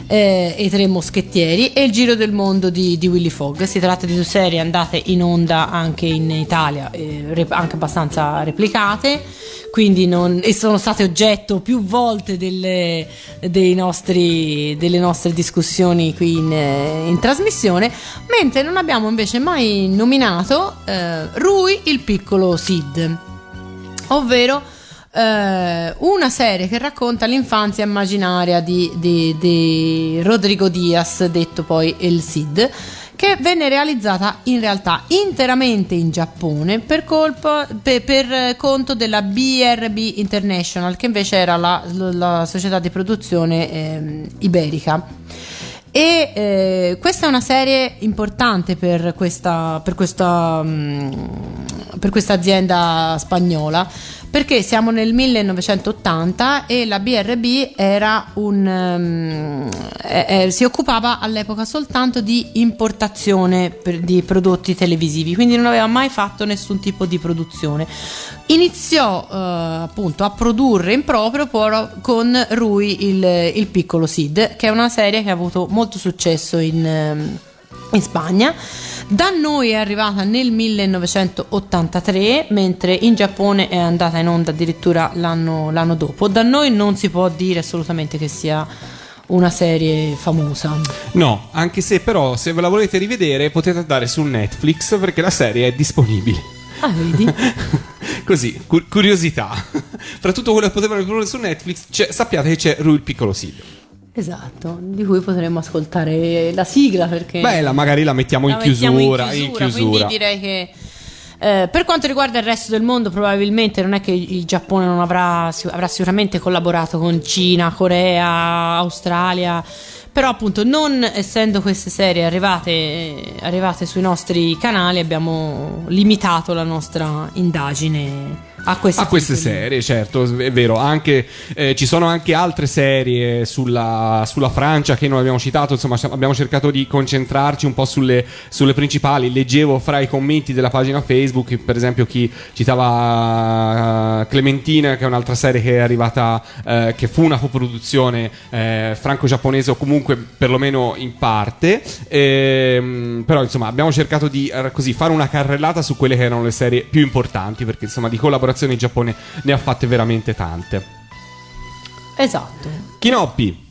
eh, e i tre moschettieri e il giro del mondo di, di Willy Fogg. Si tratta di due serie andate in onda anche in Italia, eh, rep- anche abbastanza replicate. Quindi non, e sono state oggetto più volte delle, nostri, delle nostre discussioni qui in, eh, in trasmissione, mentre non abbiamo invece mai nominato eh, Rui il piccolo Sid. Ovvero eh, una serie che racconta l'infanzia immaginaria di, di- di Rodrigo Diaz, detto poi El Cid, che venne realizzata in realtà interamente in Giappone per, colpa, per, per conto della BRB International, che invece era la, la società di produzione ehm, iberica. E eh, questa è una serie importante per questa, per questa, mm, per questa azienda spagnola perché siamo nel 1980 e la BRB un, ehm, eh, eh, si occupava all'epoca soltanto di importazione per- di prodotti televisivi, quindi non aveva mai fatto nessun tipo di produzione. Iniziò eh, appunto a produrre in proprio con Rui il, il piccolo Sid, che è una serie che ha avuto molto successo in, ehm, in Spagna. Da noi è arrivata nel 1983, mentre in Giappone è andata in onda addirittura l'anno, l'anno dopo. Da noi non si può dire assolutamente che sia una serie famosa. No, anche se però se ve la volete rivedere potete andare su Netflix perché la serie è disponibile. Ah, vedi? [laughs] Così, cu- curiosità. Fra tutto quello che potevano riprodurre su Netflix, sappiate che c'è Rui il piccolo Sid. Esatto, di cui potremmo ascoltare la sigla perché... Bella, magari la mettiamo, la in, mettiamo chiusura, in chiusura. Quindi direi che eh, per quanto riguarda il resto del mondo, probabilmente non è che il Giappone non avrà, avrà sicuramente collaborato con Cina, Corea, Australia. Però appunto non essendo queste serie arrivate, arrivate sui nostri canali abbiamo limitato la nostra indagine a queste, A queste serie, certo, è vero. Anche, eh, ci sono anche altre serie sulla, sulla Francia che non abbiamo citato. Insomma, abbiamo cercato di concentrarci un po' sulle, sulle principali. Leggevo fra i commenti della pagina Facebook, per esempio, chi citava eh, Clementina, che è un'altra serie che è arrivata, eh, che fu una coproduzione eh, franco-giapponese o comunque perlomeno in parte. Ehm, però, insomma, abbiamo cercato di eh, così fare una carrellata su quelle che erano le serie più importanti, perché insomma di collaborazioni in Giappone ne ha fatte veramente tante. Esatto. Kinoppi,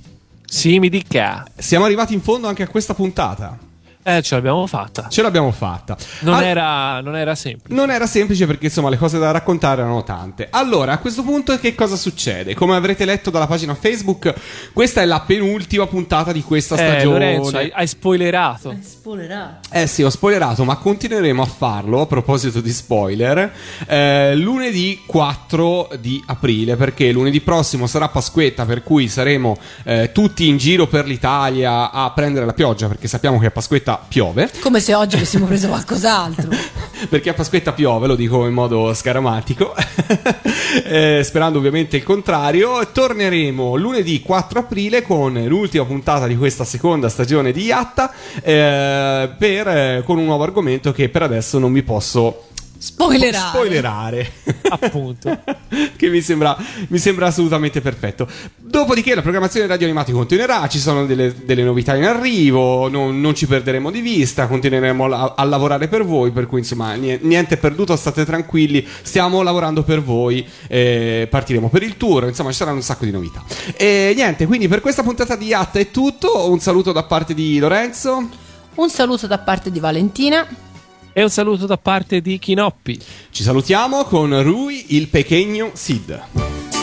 Sì, mi dica. siamo arrivati in fondo anche a questa puntata. Eh, ce l'abbiamo fatta. Ce l'abbiamo fatta. Non, Al- era, non era semplice. Non era semplice perché insomma le cose da raccontare erano tante. Allora, a questo punto che cosa succede? Come avrete letto dalla pagina Facebook, questa è la penultima puntata di questa Eh, stagione. Lorenzo, hai, hai spoilerato. Spoilerato. Eh sì, ho spoilerato, ma continueremo a farlo a proposito di spoiler eh, lunedì 4 di aprile, perché lunedì prossimo sarà Pasquetta, per cui saremo eh, tutti in giro per l'Italia a prendere la pioggia, perché sappiamo che a Pasquetta piove. Come se oggi avessimo preso qualcos'altro. [laughs] perché a Pasquetta piove, lo dico in modo scaramatico, [laughs] Eh, sperando ovviamente il contrario. Torneremo lunedì 4 aprile con l'ultima puntata di questa seconda stagione di Yatta, eh, per, eh, con un nuovo argomento che per adesso non vi posso Spoilerare. spoilerare. [laughs] Appunto. che mi sembra, mi sembra assolutamente perfetto. Dopodiché la programmazione radio animati continuerà, ci sono delle, delle novità in arrivo, non, non ci perderemo di vista, continueremo a, a lavorare per voi, per cui insomma nie- niente è perduto, state tranquilli, stiamo lavorando per voi, eh, partiremo per il tour, insomma ci saranno un sacco di novità. E niente, quindi per questa puntata di Yatta è tutto, un saluto da parte di Lorenzo. Un saluto da parte di Valentina. E un saluto da parte di Chinoppi. Ci salutiamo con Rui il Pechegno Sid.